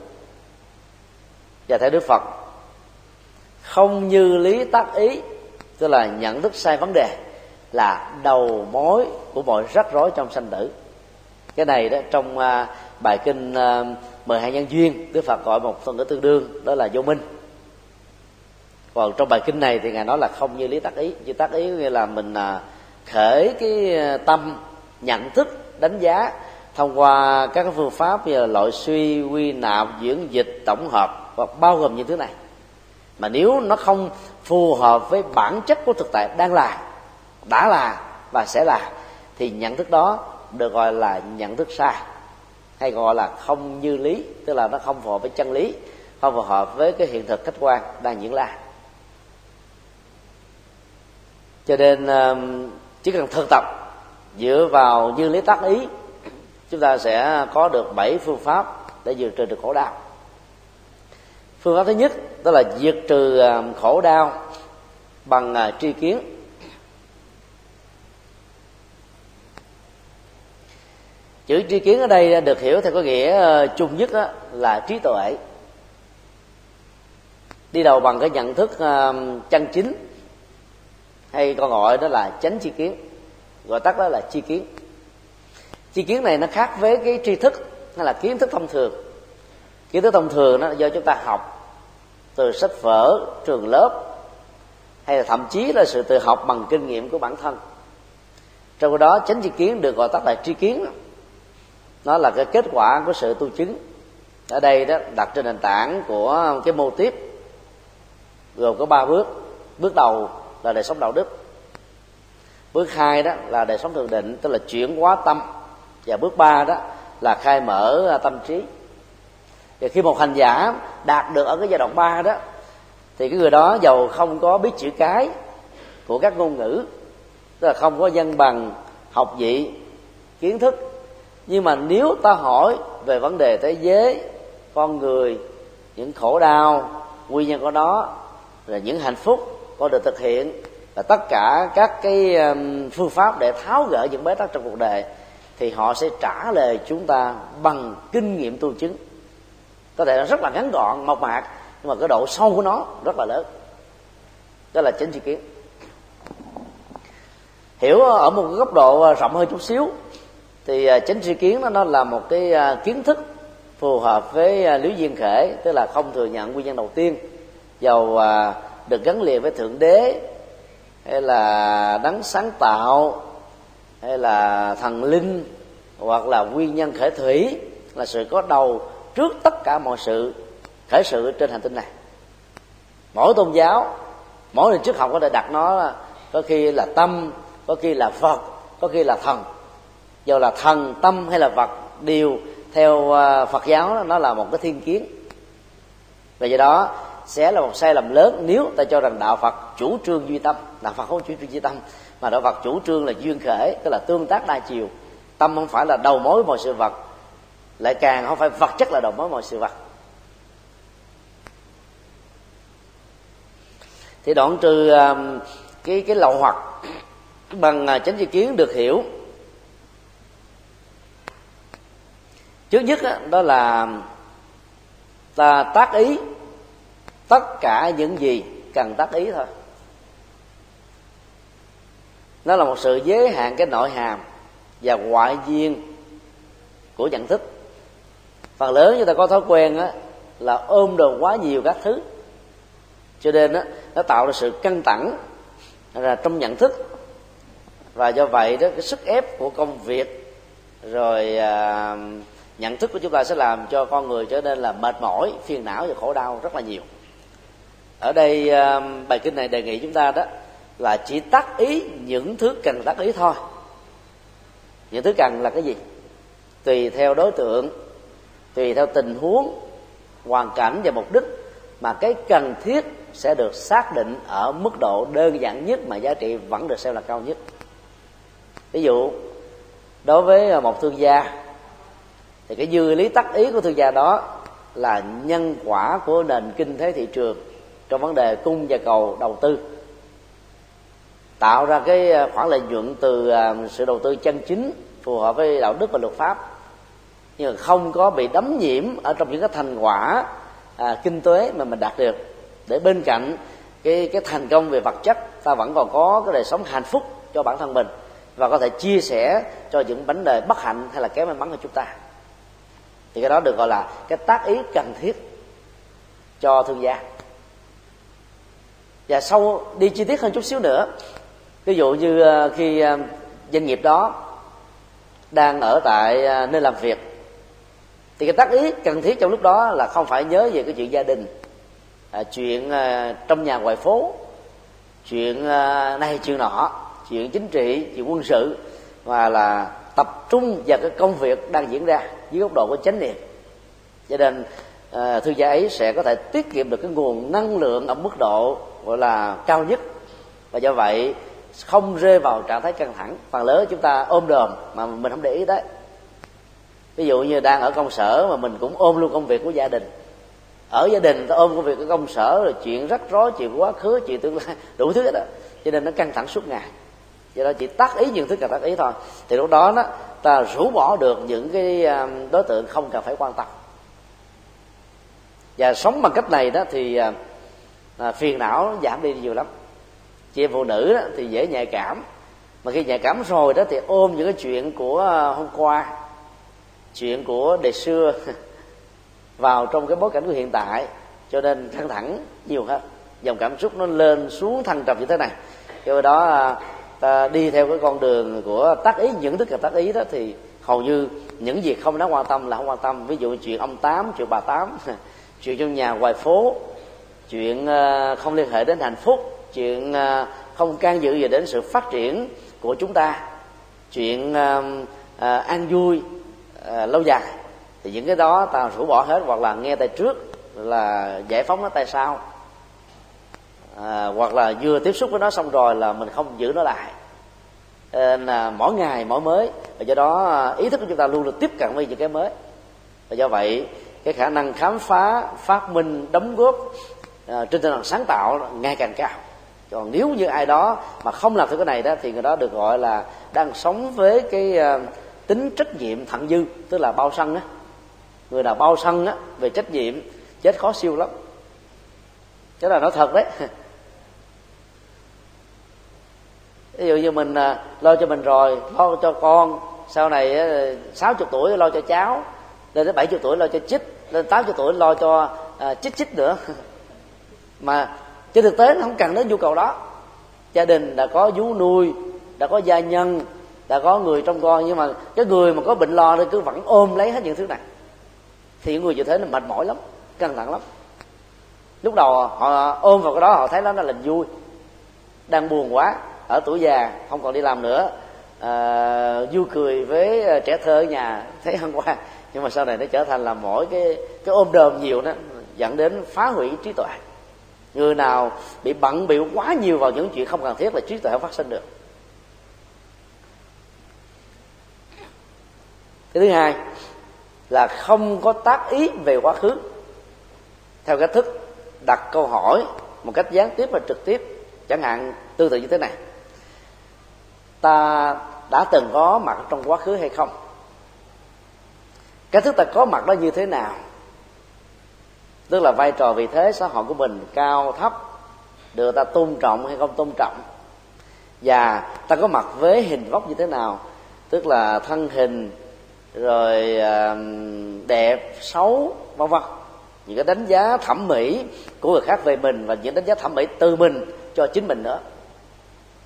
và theo đức phật. Không như lý tác ý tức là nhận thức sai vấn đề là đầu mối của mọi rắc rối trong sanh tử. Cái này đó trong uh, bài kinh uh, mười hai nhân duyên đức phật gọi một phần ngữ tương đương đó là vô minh. Còn trong bài kinh này thì ngài nói là không như lý tác ý. Như tác ý nghĩa là mình à, khởi cái tâm nhận thức đánh giá thông qua các phương pháp như là loại suy, quy nạp diễn dịch, tổng hợp và bao gồm những thứ này. Mà nếu nó không phù hợp với bản chất của thực tại đang là, đã là và sẽ là, thì nhận thức đó được gọi là nhận thức sai, hay gọi là không như lý, tức là nó không phù hợp với chân lý, không phù hợp với cái hiện thực khách quan đang diễn ra. Cho nên chỉ cần thực tập dựa vào như lý tác ý chúng ta sẽ có được bảy phương pháp để diệt trừ được khổ đau. Phương pháp thứ nhất, đó là diệt trừ à, khổ đau bằng à, tri kiến. Chữ tri kiến ở đây được hiểu theo có nghĩa ờ, chung nhất là trí tuệ. Đi đầu bằng cái nhận thức ờ, chân chính, hay còn gọi đó là chánh tri kiến, gọi tắt đó là tri kiến chi kiến này nó khác với cái tri thức hay là kiến thức thông thường. Kiến thức thông thường nó do chúng ta học từ sách vở, trường lớp, hay là thậm chí là sự tự học bằng kinh nghiệm của bản thân. Trong đó, chánh tri kiến được gọi tắt là tri kiến. Nó là cái kết quả của sự tu chứng. Ở đây đó, đặt trên nền tảng của cái mô tiếp gồm có ba bước. Bước đầu là đời sống đạo đức. Bước hai đó là đời sống thường định, tức là chuyển hóa tâm và bước ba đó là khai mở à, tâm trí. Và khi một hành giả đạt được ở cái giai đoạn ba đó, thì cái người đó giàu không có biết chữ cái của các ngôn ngữ, tức là không có dân bằng, học vị, kiến thức. Nhưng mà nếu ta hỏi về vấn đề thế giới, con người, những khổ đau, nguyên nhân của nó, là những hạnh phúc có được thực hiện, và tất cả các cái phương pháp để tháo gỡ những bế tắc trong cuộc đời thì họ sẽ trả lời chúng ta bằng kinh nghiệm tu chứng. Có thể là rất là ngắn gọn mộc mạc nhưng mà cái độ sâu của nó rất là lớn. Đó là chính tri kiến. Hiểu ở một góc độ à, rộng hơn chút xíu thì à, chính tri kiến nó, nó là một cái à, kiến thức phù hợp với lý duyên khể tức là không thừa nhận nguyên nhân đầu tiên giàu được gắn liền với thượng đế hay là đấng sáng tạo hay là thần linh, hoặc là nguyên nhân khởi thủy, là sự có đầu trước tất cả mọi sự, khởi sự trên hành tinh này. Mỗi tôn giáo, mỗi nền triết học có thể đặt nó có khi là tâm, có khi là phật, có khi là thần. Dù là thần, tâm hay là vật đều theo à, phật giáo nó là một cái thiên kiến. Và do đó sẽ là một sai lầm lớn nếu ta cho rằng đạo phật chủ trương duy tâm, đạo phật không chủ trương duy tâm mà đạo phật chủ trương là duyên khởi tức là tương tác đa chiều. Tâm không phải là đầu mối mọi sự vật lại càng không phải vật chất là đầu mối mọi sự vật. Thì đoạn trừ um, cái cái lậu hoặc bằng à, chánh tri kiến được hiểu. Trước nhất đó, đó là ta tác ý tất cả những gì cần tác ý thôi nó là một sự giới hạn cái nội hàm và ngoại duyên của nhận thức. Phần lớn chúng ta có thói quen á, là ôm đồ quá nhiều các thứ. Cho nên á, nó tạo ra sự căng thẳng là trong nhận thức. Và do vậy đó cái sức ép của công việc rồi à, nhận thức của chúng ta sẽ làm cho con người trở nên là mệt mỏi phiền não và khổ đau rất là nhiều. Ở đây à, bài kinh này đề nghị chúng ta đó là chỉ tác ý những thứ cần tác ý thôi. Những thứ cần là cái gì? Tùy theo đối tượng, tùy theo tình huống, hoàn cảnh và mục đích mà cái cần thiết sẽ được xác định ở mức độ đơn giản nhất mà giá trị vẫn được xem là cao nhất. Ví dụ, đối với một thương gia, thì cái dư lý tác ý của thương gia đó là nhân quả của nền kinh tế thị trường trong vấn đề cung và cầu đầu tư tạo ra cái ờ, khoản lợi nhuận từ ờ, sự đầu tư chân chính phù hợp với đạo đức và luật pháp. Nhưng mà không có bị đấm nhiễm ở trong những cái thành quả à, kinh tế mà mình đạt được. Để bên cạnh cái cái thành công về vật chất ta vẫn còn có cái đời sống hạnh phúc cho bản thân mình và có thể chia sẻ cho những vấn đề bất hạnh hay là kém may mắn của chúng ta. Thì cái đó được gọi là cái tác ý cần thiết cho thương gia. Và sau đi chi tiết hơn chút xíu nữa ví dụ như ờ, khi ờ, doanh nghiệp đó đang ở tại ờ, nơi làm việc thì cái tác ý cần thiết trong lúc đó là không phải nhớ về cái chuyện gia đình à, chuyện à, trong nhà ngoài phố chuyện à, này chuyện nọ chuyện chính trị chuyện quân sự mà là tập trung vào cái công việc đang diễn ra dưới góc độ của chánh niệm. Cho nên à, thư gia ấy sẽ có thể tiết kiệm được cái nguồn năng lượng ở mức độ gọi là cao nhất. Và do vậy không rơi vào trạng thái căng thẳng. Phần lớn chúng ta ôm đồm mà mình không để ý đấy ví dụ như đang ở công sở mà mình cũng ôm luôn công việc của gia đình. Ở gia đình ta ôm công việc của công sở rồi chuyện rắc rối chuyện quá khứ chuyện tương lai đủ thứ đó cho nên nó căng thẳng suốt ngày. Do đó chỉ tác ý những thứ cần tác ý thôi. Thì lúc đó đó ta rũ bỏ được những cái um, đối tượng không cần phải quan tâm. Và sống bằng cách này đó thì um, à, phiền não giảm đi nhiều lắm chị em phụ nữ đó, thì dễ nhạy cảm. Mà khi nhạy cảm rồi đó thì ôm những cái chuyện của ờ, hôm qua chuyện của đời xưa vào trong cái bối cảnh của hiện tại. Cho nên căng thẳng nhiều hơn dòng cảm xúc nó lên xuống thăng trầm như thế này. Do đó ờ, ta đi theo cái con đường của tác ý những thức là tác ý đó thì hầu như những việc không đáng quan tâm là không quan tâm. Ví dụ chuyện ông tám chuyện bà tám chuyện trong nhà ngoài phố chuyện ờ, không liên hệ đến hạnh phúc chuyện à, không can dự gì đến sự phát triển của chúng ta. Chuyện à, à, an vui lâu dài. Thì những cái đó ta rũ bỏ hết hoặc là nghe tay trước là giải phóng nó tay sau. À, hoặc là vừa tiếp xúc với nó xong rồi là mình không giữ nó lại. Nên là mỗi ngày mỗi mới. Và do đó ý thức của chúng ta luôn được tiếp cận với những cái mới. Và do vậy cái khả năng khám phá phát minh đóng góp à, trên tinh thần sáng tạo ngày càng cao còn nếu như ai đó mà không làm theo cái này đó thì người đó được gọi là đang sống với cái ờ, tính trách nhiệm thặng dư tức là bao sân á. Người nào bao sân á về trách nhiệm chết khó siêu lắm. Cái là nói thật đấy. Ví dụ như mình ờ, lo cho mình rồi lo cho con sau này ờ, sáu chục tuổi lo cho cháu lên đến bảy chục tuổi lo cho chích lên tám chục tuổi lo cho à, chích chích nữa. Mà trên thực tế nó không cần đến nhu cầu đó. Gia đình đã có vú nuôi đã có gia nhân đã có người trong con nhưng mà cái người mà có bệnh lo thì cứ vẫn ôm lấy hết những thứ này. Thì những người như thế là mệt mỏi lắm căng thẳng lắm. Lúc đầu họ ôm vào cái đó họ thấy nó là vui. Đang buồn quá ở tuổi già không còn đi làm nữa. À, vui cười với à, trẻ thơ ở nhà thấy hôm qua. Nhưng mà sau này nó trở thành là mỗi cái cái ôm đờm nhiều đó dẫn đến phá hủy trí tuệ người nào bị bận biểu quá nhiều vào những chuyện không cần thiết là trí tuệ không phát sinh được. Cái thứ hai là không có tác ý về quá khứ. Theo cách thức đặt câu hỏi một cách gián tiếp và trực tiếp, chẳng hạn tương tự như thế này. Ta đã từng có mặt trong quá khứ hay không? Cái thức ta có mặt đó như thế nào? Tức là vai trò vị thế xã hội của mình cao, thấp, được ta tôn trọng hay không tôn trọng. Và ta có mặt với hình vóc như thế nào? Tức là thân hình, rồi đẹp, xấu, vân vân. Những cái đánh giá thẩm mỹ của người khác về mình và những đánh giá thẩm mỹ từ mình cho chính mình nữa.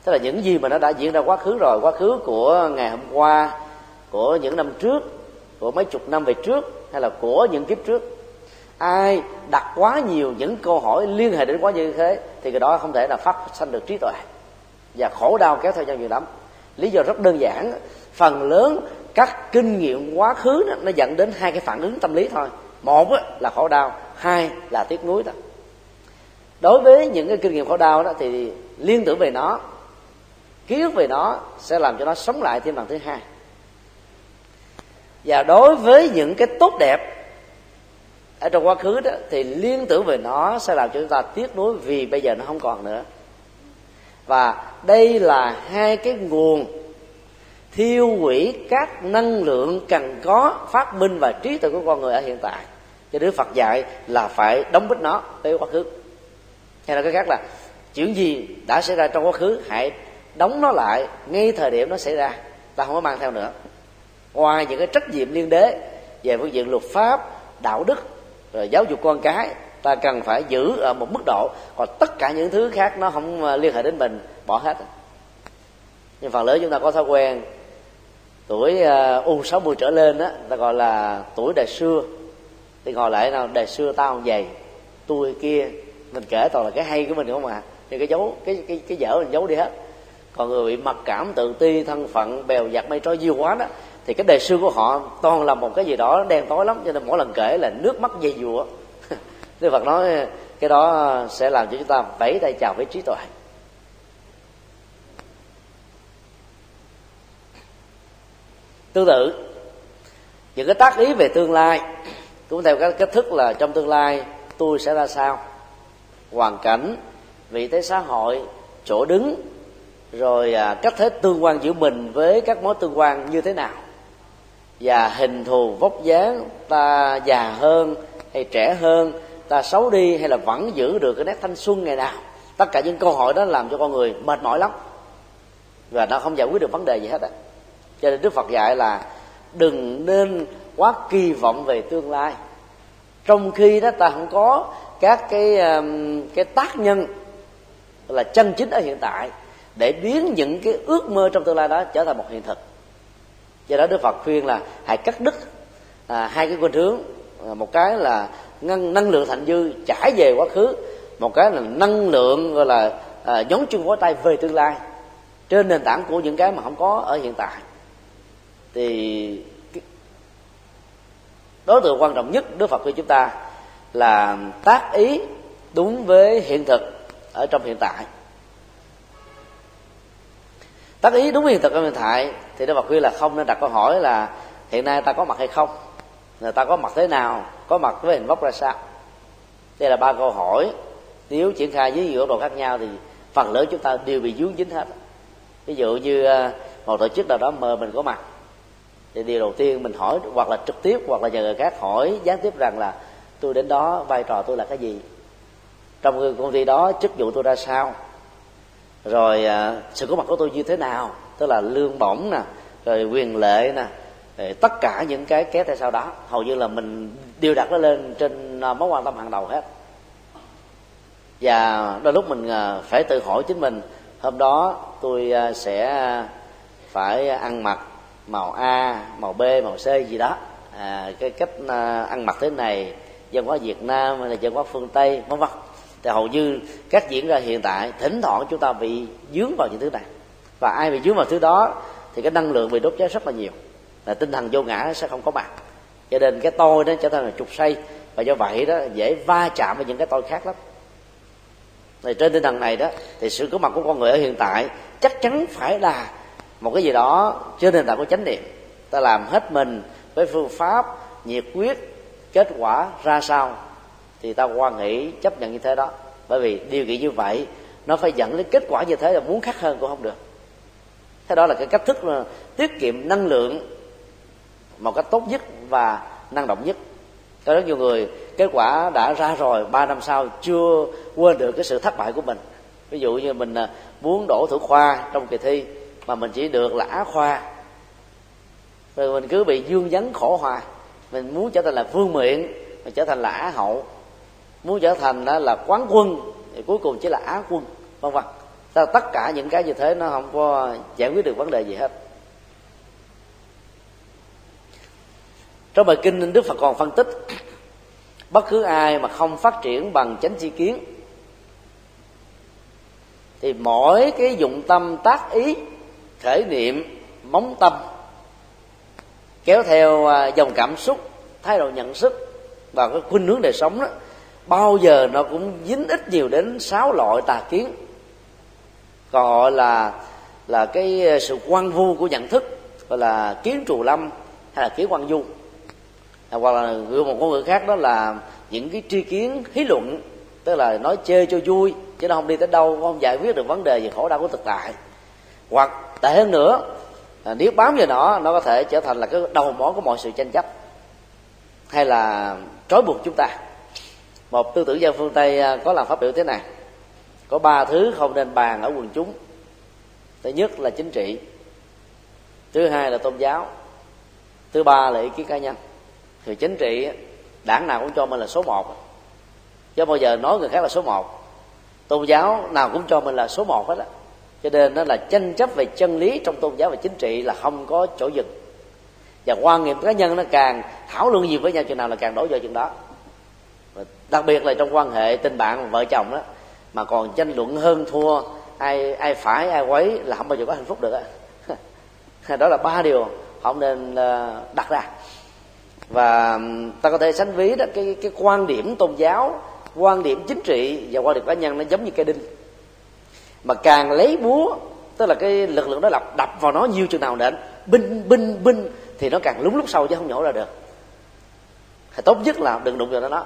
Tức là những gì mà nó đã diễn ra quá khứ rồi, quá khứ của ngày hôm qua, của những năm trước, của mấy chục năm về trước, hay là của những kiếp trước ai đặt quá nhiều những câu hỏi liên hệ đến quá như thế thì cái đó không thể là phát sanh được trí tuệ. Và khổ đau kéo theo nhau nhiều lắm. Lý do rất đơn giản phần lớn các kinh nghiệm quá khứ đó, nó dẫn đến hai cái phản ứng tâm lý thôi. Một là khổ đau hai là tiếc nuối đó. Đối với những cái kinh nghiệm khổ đau đó thì liên tưởng về nó ký ức về nó sẽ làm cho nó sống lại thêm lần thứ hai. Và đối với những cái tốt đẹp ở trong quá khứ đó, thì liên tưởng về nó sẽ làm cho chúng ta tiếc nuối vì bây giờ nó không còn nữa. Và đây là hai cái nguồn thiêu hủy các năng lượng cần có, phát minh và trí tuệ của con người ở hiện tại. Cho Đức Phật dạy là phải đóng bít nó với quá khứ. Hay là cái khác là, chuyện gì đã xảy ra trong quá khứ, hãy đóng nó lại ngay thời điểm nó xảy ra. Ta không có mang theo nữa. Ngoài những cái trách nhiệm liên đế về phương diện luật pháp, đạo đức rồi giáo dục con cái ta cần phải giữ ở một mức độ còn tất cả những thứ khác nó không ờ, liên hệ đến mình bỏ hết. Nhưng phần lớn chúng ta có thói quen tuổi ờ, u sáu mươi trở lên á ta gọi là tuổi đời xưa. Thì ngồi lại nào đời xưa tao không vậy tôi kia mình kể toàn là cái hay của mình không à. Thì cái dấu cái cái cái dở mình giấu đi hết. Còn người bị mặc cảm tự ti thân phận bèo giặt mây trôi nhiều quá đó thì cái đề xưa của họ toàn là một cái gì đó đen tối lắm, cho nên mỗi lần kể là nước mắt dây dùa Đức Phật nói, cái đó sẽ làm cho chúng ta vẫy tay chào với trí tuệ. Tương tự, những cái tác ý về tương lai cũng theo cái cách thức là trong tương lai tôi sẽ ra sao. Hoàn cảnh, vị thế xã hội, chỗ đứng, rồi à, cách thế tương quan giữa mình với các mối tương quan như thế nào và hình thù vóc dáng ta già hơn hay trẻ hơn, ta xấu đi hay là vẫn giữ được cái nét thanh xuân ngày nào. Tất cả những câu hỏi đó làm cho con người mệt mỏi lắm. Và nó không giải quyết được vấn đề gì hết á. Cho nên đức phật dạy là đừng nên quá kỳ vọng về tương lai. Trong khi đó ta không có các cái um, cái tác nhân là chân chính ở hiện tại để biến những cái ước mơ trong tương lai đó trở thành một hiện thực do đó đức phật khuyên là hãy cắt đứt à, hai cái khuynh hướng. À, một cái là năng, năng lượng thành dư trải về quá khứ một cái là năng lượng gọi là à, nhón chân vỗ tay về tương lai trên nền tảng của những cái mà không có ở hiện tại. Thì đối tượng quan trọng nhất đức phật khuyên chúng ta là tác ý đúng với hiện thực ở trong hiện tại. Tác ý đúng hiện thực ở hiện tại thì đức phật khuyên là không, nên đặt câu hỏi là hiện nay ta có mặt hay không? Người ta có mặt thế nào? Có mặt với hình vóc ra sao? Đây là ba câu hỏi. Nếu triển khai dưới nhiều độ khác nhau thì phần lớn chúng ta đều bị dướng dính hết. Ví dụ như ờ, một tổ chức nào đó mời mình có mặt, thì điều đầu tiên mình hỏi, hoặc là trực tiếp, hoặc là nhờ người khác hỏi, gián tiếp rằng là tôi đến đó, vai trò tôi là cái gì? Trong công ty đó chức vụ tôi ra sao? Rồi ờ, sự có mặt của tôi như thế nào? Tức là lương bổng nè rồi quyền lệ nè tất cả những cái kéo theo sau đó. Hầu như là mình đều đặt nó lên trên à, mối quan tâm hàng đầu hết. Và đôi lúc mình à, phải tự hỏi chính mình hôm đó tôi à, sẽ phải ăn mặc màu a màu b màu c gì đó. À, cái cách ăn mặc thế này dân hóa việt nam hay là dân hóa phương tây vân vân. Thì hầu như các diễn ra hiện tại thỉnh thoảng chúng ta bị dướng vào những thứ này và ai bị dướng vào thứ đó thì cái năng lượng bị đốt cháy rất là nhiều. Là tinh thần vô ngã sẽ không có mặt. Cho nên cái tôi đó trở thành là trục say. Và do vậy đó, dễ va chạm với những cái tôi khác lắm. Thì trên tinh thần này đó, thì sự có mặt của con người ở hiện tại chắc chắn phải là một cái gì đó trên nền tảng của chánh niệm. Ta làm hết mình với phương pháp, nhiệt quyết kết quả ra sao thì ta quan nghĩ, chấp nhận như thế đó. Bởi vì điều kiện như vậy, nó phải dẫn đến kết quả như thế là muốn khác hơn cũng không được thế đó là cái cách thức tiết kiệm năng lượng một cách tốt nhất và năng động nhất. Có rất nhiều người, kết quả đã ra rồi, ba năm sau chưa quên được cái sự thất bại của mình. Ví dụ như mình à, muốn đổ thủ khoa trong kỳ thi mà mình chỉ được là á khoa. Rồi mình cứ bị dương vấn khổ hoài. Mình muốn trở thành là vương miện, mình trở thành là á hậu. Muốn trở thành à, là quán quân, thì cuối cùng chỉ là á quân, vân vân ta tất cả những cái như thế nó không có giải quyết được vấn đề gì hết? Trong bài kinh đức phật còn phân tích, bất cứ ai mà không phát triển bằng chánh chi kiến, thì mỗi cái dụng tâm tác ý, khởi niệm, móng tâm, kéo theo à, dòng cảm xúc, thái độ nhận thức và cái khuynh hướng đời sống đó, bao giờ nó cũng dính ít nhiều đến sáu loại tà kiến còn gọi là là cái ờ, sự quan vu của nhận thức, gọi là kiến trù lâm hay là kiến quan du. À, hoặc là gửi một ngôn ngữ khác đó là những cái tri kiến, hí luận, tức là nói chơi cho vui, chứ nó không đi tới đâu không giải quyết được vấn đề về khổ đau của thực tại. Hoặc tệ hơn nữa à, nếu bám vào nó nó có thể trở thành là cái đầu mối của mọi sự tranh chấp, hay là trói buộc chúng ta. Một tư tưởng gia phương tây à, có làm phát biểu thế này có ba thứ không nên bàn ở quần chúng. Thứ nhất là chính trị. Thứ hai là tôn giáo. Thứ ba là ý kiến cá nhân. Thì chính trị, đảng nào cũng cho mình là số một. Chứ bao giờ nói người khác là số một. Tôn giáo nào cũng cho mình là số một hết á. Cho nên nó là tranh chấp về chân lý trong tôn giáo và chính trị là không có chỗ dừng. Và quan niệm cá nhân nó càng thảo luận nhiều với nhau, chừng nào là càng đổ vào chừng đó. Và đặc biệt là trong quan hệ tình bạn, vợ chồng đó mà còn tranh luận hơn thua, ai ai phải, ai quấy là không bao giờ có hạnh phúc được đó là ba điều không nên ờ, đặt ra. Và ta có thể sánh ví đó, cái cái quan điểm tôn giáo, quan điểm chính trị và quan điểm cá nhân nó giống như cây đinh. Mà càng lấy búa, tức là cái lực lượng đó đập đập vào nó nhiều chừng nào nện binh binh binh, thì nó càng lúng lúc sâu chứ không nhổ ra được. Thì tốt nhất là đừng đụng vào nó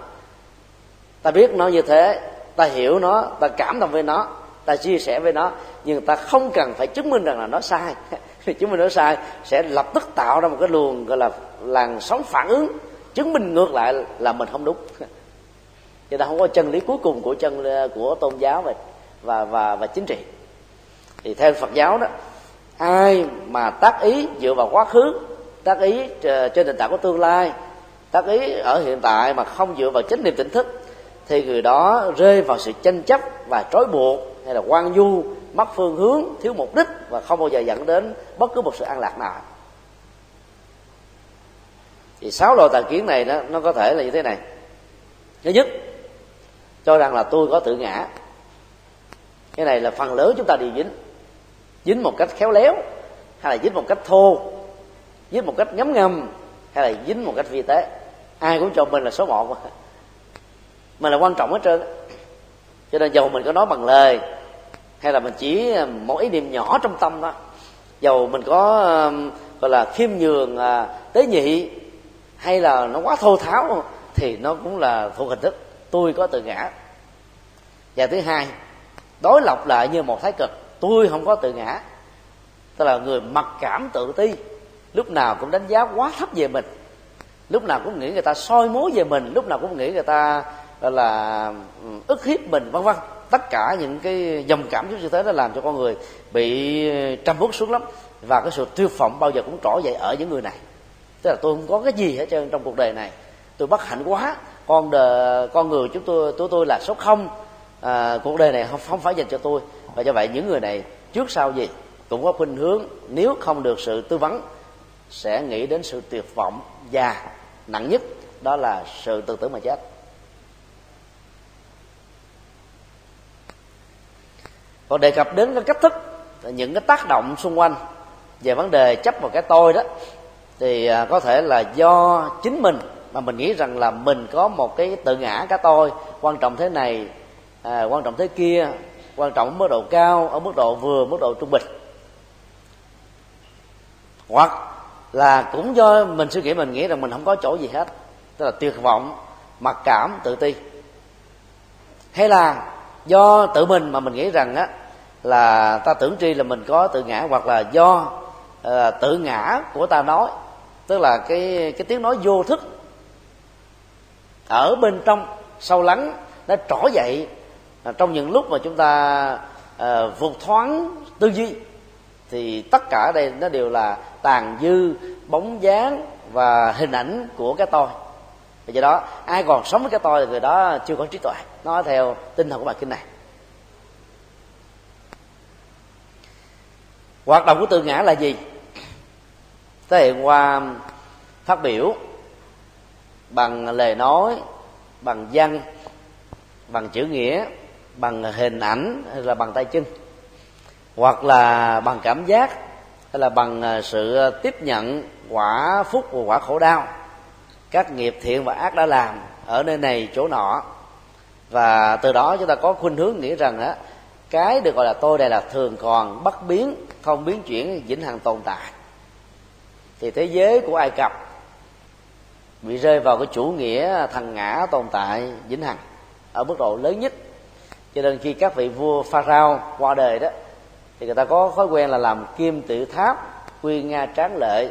ta biết nó như thế ta hiểu nó ta cảm động với nó ta chia sẻ với nó nhưng ta không cần phải chứng minh rằng là nó sai. Vì chứng minh nó sai sẽ lập tức tạo ra một cái luồng gọi là làn sóng phản ứng chứng minh ngược lại là mình không đúng. Cho ta không có chân lý cuối cùng của chân của tôn giáo và và và, và chính trị. Thì theo Phật giáo đó ai mà tác ý dựa vào quá khứ tác ý ờ, trên nền tảng của tương lai tác ý ở hiện tại mà không dựa vào chánh niệm tỉnh thức thì người đó rơi vào sự tranh chấp và trói buộc hay là quan du mất phương hướng, thiếu mục đích và không bao giờ dẫn đến bất cứ một sự an lạc nào. Thì sáu loại tà kiến này nó nó có thể là như thế này. Thứ nhất, cho rằng là tôi có tự ngã. Cái này là phần lớn chúng ta đều dính. Dính một cách khéo léo, hay là dính một cách thô, dính một cách ngấm ngầm, hay là dính một cách vi tế. Ai cũng cho mình là số một mà là quan trọng hết trơn cho nên dầu mình có nói bằng lời, hay là mình chỉ ờ, một ý niệm nhỏ trong tâm đó, dầu mình có gọi là khiêm nhường à, tế nhị, hay là nó quá thô tháo, thì nó cũng là thuộc hình thức tôi có tự ngã. Và thứ hai, đối lập lại như một thái cực, tôi không có tự ngã. Tức là người mặc cảm tự ti, lúc nào cũng đánh giá quá thấp về mình, lúc nào cũng nghĩ người ta soi mối về mình, lúc nào cũng nghĩ người ta là ừ, ức hiếp mình vân vân. Tất cả những cái dòng cảm xúc như thế nó làm cho con người bị ờ, trăm bút xuống lắm. Và cái sự tiêu phỏng bao giờ cũng trỗi dậy ở những người này. Tức là tôi không có cái gì hết trơn trong cuộc đời này. Tôi bất hạnh quá. Con đời con người chúng tôi tôi tôi là số không. À, cuộc đời này không, không phải dành cho tôi. Và do vậy những người này trước sau gì cũng có khuynh hướng nếu không được sự tư vấn sẽ nghĩ đến sự tuyệt vọng và nặng nhất. Đó là sự tự tử mà chết. Còn đề cập đến cái cách thức những cái tác động xung quanh về vấn đề chấp vào cái tôi đó. Thì à, có thể là do chính mình mà mình nghĩ rằng là mình có một cái tự ngã cái tôi quan trọng thế này à, quan trọng thế kia quan trọng ở mức độ cao ở mức độ vừa mức độ trung bình. Hoặc là cũng do mình suy nghĩ mình nghĩ rằng mình không có chỗ gì hết tức là tuyệt vọng mặc cảm tự ti. Hay là do tự mình mà mình nghĩ rằng á là ta tưởng tri là mình có tự ngã hoặc là do uh, tự ngã của ta nói. Tức là cái cái tiếng nói vô thức ở bên trong sâu lắng nó trỗi dậy à, trong những lúc mà chúng ta uh, vụt thoáng tư duy thì tất cả đây nó đều là tàn dư bóng dáng và hình ảnh của cái tôi vì do đó, ai còn sống với cái tôi thì người đó chưa có trí tuệ. Nó theo tinh thần của bài kinh này. Hoạt động của tự ngã là gì? Thể hiện qua phát biểu bằng lời nói, bằng văn, bằng chữ nghĩa, bằng hình ảnh hay là bằng tay chân. Hoặc là bằng cảm giác, hay là bằng sự tiếp nhận quả phúc và quả khổ đau các nghiệp thiện và ác đã làm ở nơi này chỗ nọ. Và từ đó chúng ta có khuynh hướng nghĩ rằng á, cái được gọi là tôi đây là thường còn bất biến, không biến chuyển, vĩnh hằng tồn tại. Thì thế giới của ai cập bị rơi vào cái chủ nghĩa thần ngã tồn tại, vĩnh hằng, ở mức độ lớn nhất. Cho nên khi các vị vua pharaoh qua đời đó, thì người ta có thói quen là làm kim tự tháp, quy nga tráng lệ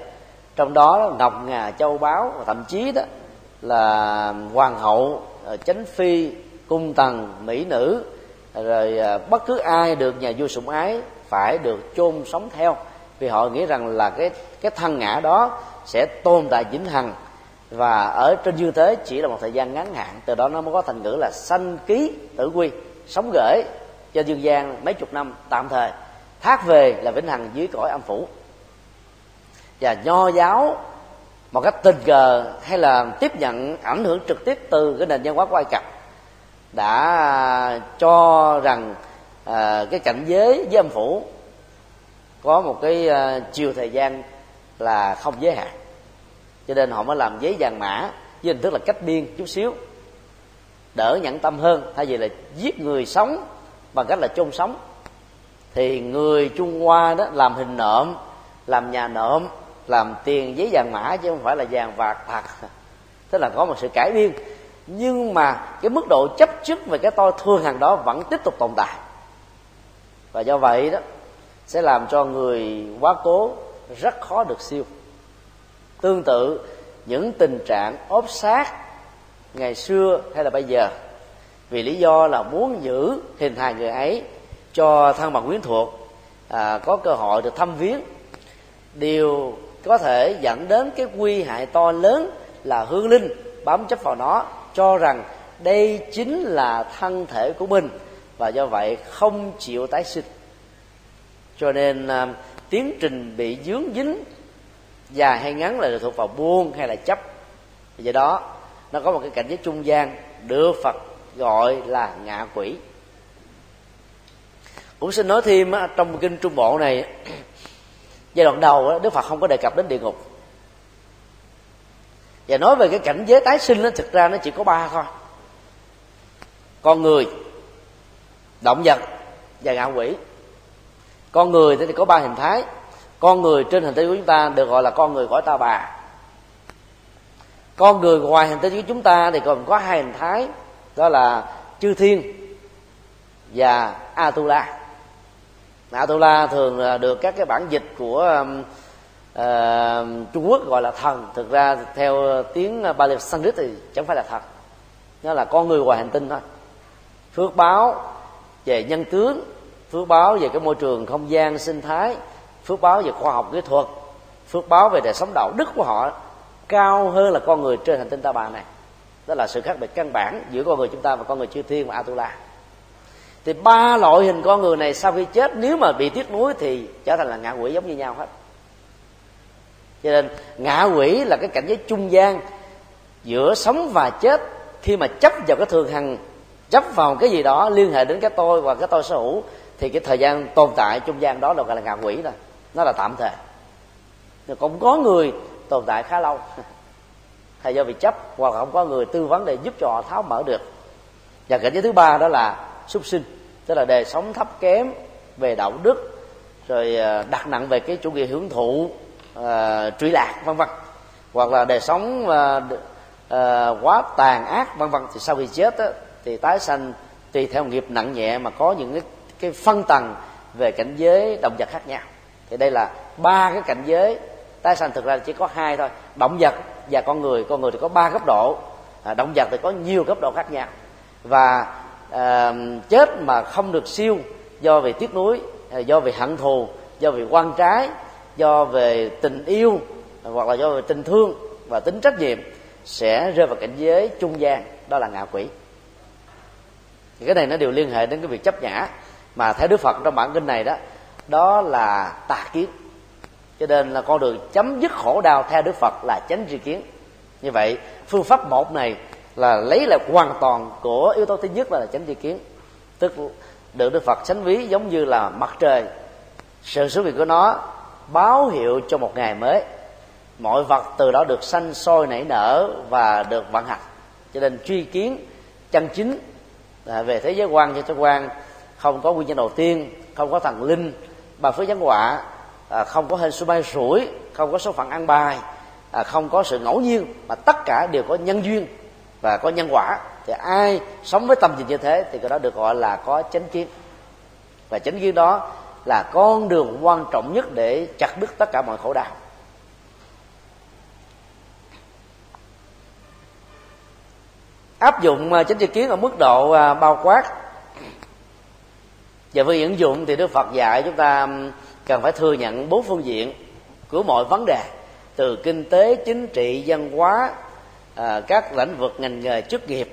trong đó ngọc ngà châu báu và thậm chí đó là hoàng hậu ờ, chánh phi, cung tần, mỹ nữ, rồi ờ, bất cứ ai được nhà vua sủng ái phải được chôn sống theo. Vì họ nghĩ rằng là cái cái thân ngã đó sẽ tồn tại vĩnh hằng và ở trên dương thế chỉ là một thời gian ngắn hạn. Từ đó nó mới có thành ngữ là sanh ký tử quy, sống gửi cho dương gian mấy chục năm tạm thời. Thác về là vĩnh hằng dưới cõi âm phủ và nho giáo một cách tình cờ hay là tiếp nhận ảnh hưởng trực tiếp từ cái nền văn hóa của ai cập đã cho rằng à, cái cảnh giới với âm phủ có một cái à, chiều thời gian là không giới hạn. Cho nên họ mới làm giấy vàng mã với hình thức là cách biên chút xíu đỡ nhẫn tâm hơn. Thay vì là giết người sống bằng cách là chôn sống thì người trung hoa đó làm hình nộm làm nhà nộm làm tiền giấy vàng mã chứ không phải là vàng bạc thật tức là có một sự cải biên. Nhưng mà cái mức độ chấp trước về cái tôi thương hàng đó vẫn tiếp tục tồn tại. Và do vậy đó sẽ làm cho người quá cố rất khó được siêu. Tương tự những tình trạng ốp sát ngày xưa hay là bây giờ vì lý do là muốn giữ hình hài người ấy cho thân bằng quyến thuộc à, có cơ hội được thăm viếng. Đều có thể dẫn đến cái quy hại to lớn là hương linh bám chấp vào nó, cho rằng đây chính là thân thể của mình và do vậy không chịu tái sinh. Cho nên à, tiến trình bị dướng dính dài hay ngắn là thuộc vào buông hay là chấp. Do đó, nó có một cái cảnh giới trung gian được phật gọi là ngạ quỷ. Cũng xin nói thêm trong kinh trung bộ này giai đoạn đầu đức phật không có đề cập đến địa ngục. Và nói về cái cảnh giới tái sinh nó thực ra nó chỉ có ba thôi. Con người, động vật và ngạ quỷ. Con người thì có ba hình thái. Con người trên hình tinh của chúng ta được gọi là con người cõi ta bà. Con người ngoài hình tinh của chúng ta thì còn có hai hình thái, đó là chư thiên và atula atula thường à, được các cái bản dịch của uh, trung quốc gọi là thần. Thực ra theo tiếng bali sanskrit thì chẳng phải là thần. Nó là con người ngoài hành tinh thôi. Phước báo về nhân tướng phước báo về cái môi trường không gian sinh thái phước báo về khoa học kỹ thuật phước báo về đời sống đạo đức của họ cao hơn là con người trên hành tinh ta bà này. Đó là sự khác biệt căn bản giữa con người chúng ta và con người chư thiên và atula thì ba loại hình con người này sau khi chết, nếu mà bị tiếc nuối thì trở thành là ngạ quỷ giống như nhau hết. Cho nên, ngạ quỷ là cái cảnh giới trung gian giữa sống và chết. Khi mà chấp vào cái thường hằng, chấp vào cái gì đó, liên hệ đến cái tôi và cái tôi sở hữu, thì cái thời gian tồn tại trung gian đó là gọi là ngạ quỷ rồi nó là tạm thời. Nhưng cũng có người tồn tại khá lâu. Hay do bị chấp, hoặc không có người tư vấn để giúp cho họ tháo mở được. Và cảnh giới thứ ba đó là súc sinh tức là đời sống thấp kém về đạo đức rồi à, đặt nặng về cái chủ nghĩa hưởng thụ à, uh, truy lạc vân vân. Hoặc là đời sống uh, uh, quá tàn ác vân vân. Thì sau khi chết á, thì tái sanh tùy theo nghiệp nặng nhẹ mà có những cái, cái phân tầng về cảnh giới động vật khác nhau. Thì đây là ba cái cảnh giới. Tái sanh thực ra chỉ có hai thôi động vật và con người. Con người thì có ba cấp độ à, động vật thì có nhiều cấp độ khác nhau. Và à, chết mà không được siêu do về tiếc nuối ờ, do về hận thù do về quan trái do về tình yêu hoặc là do về tình thương và tính trách nhiệm sẽ rơi vào cảnh giới trung gian. Đó là ngạ quỷ. Thì cái này nó đều liên hệ đến cái việc chấp nhã mà theo đức phật trong bản kinh này đó đó là tà kiến. Cho nên là con đường chấm dứt khổ đau theo đức phật là chánh tri kiến. Như vậy phương pháp một này là lấy lại hoàn toàn của yếu tố thứ nhất là chánh tri kiến. Tức được đức phật sánh ví giống như là mặt trời. Sự xuất hiện của nó báo hiệu cho một ngày mới. Mọi vật từ đó được sanh sôi nảy nở và được vận hành. Cho nên truy kiến, chân chính về thế giới quan cho thế quan, không có nguyên nhân đầu tiên, không có thần linh bà phước giáng họa à, không có hên số bay rủi, không có số phận ăn bài à, không có sự ngẫu nhiên, mà tất cả đều có nhân duyên và có nhân quả. Thì ai sống với tâm tình như thế thì cái đó được gọi là có chánh kiến. Và chánh kiến đó là con đường quan trọng nhất để chặt đứt tất cả mọi khổ đau. Áp dụng à, chánh tri kiến ở mức độ à, bao quát. Và với ứng dụng thì đức phật dạy chúng ta cần phải thừa nhận bốn phương diện của mọi vấn đề, từ kinh tế, chính trị, văn hóa à, các lĩnh vực ngành nghề chức nghiệp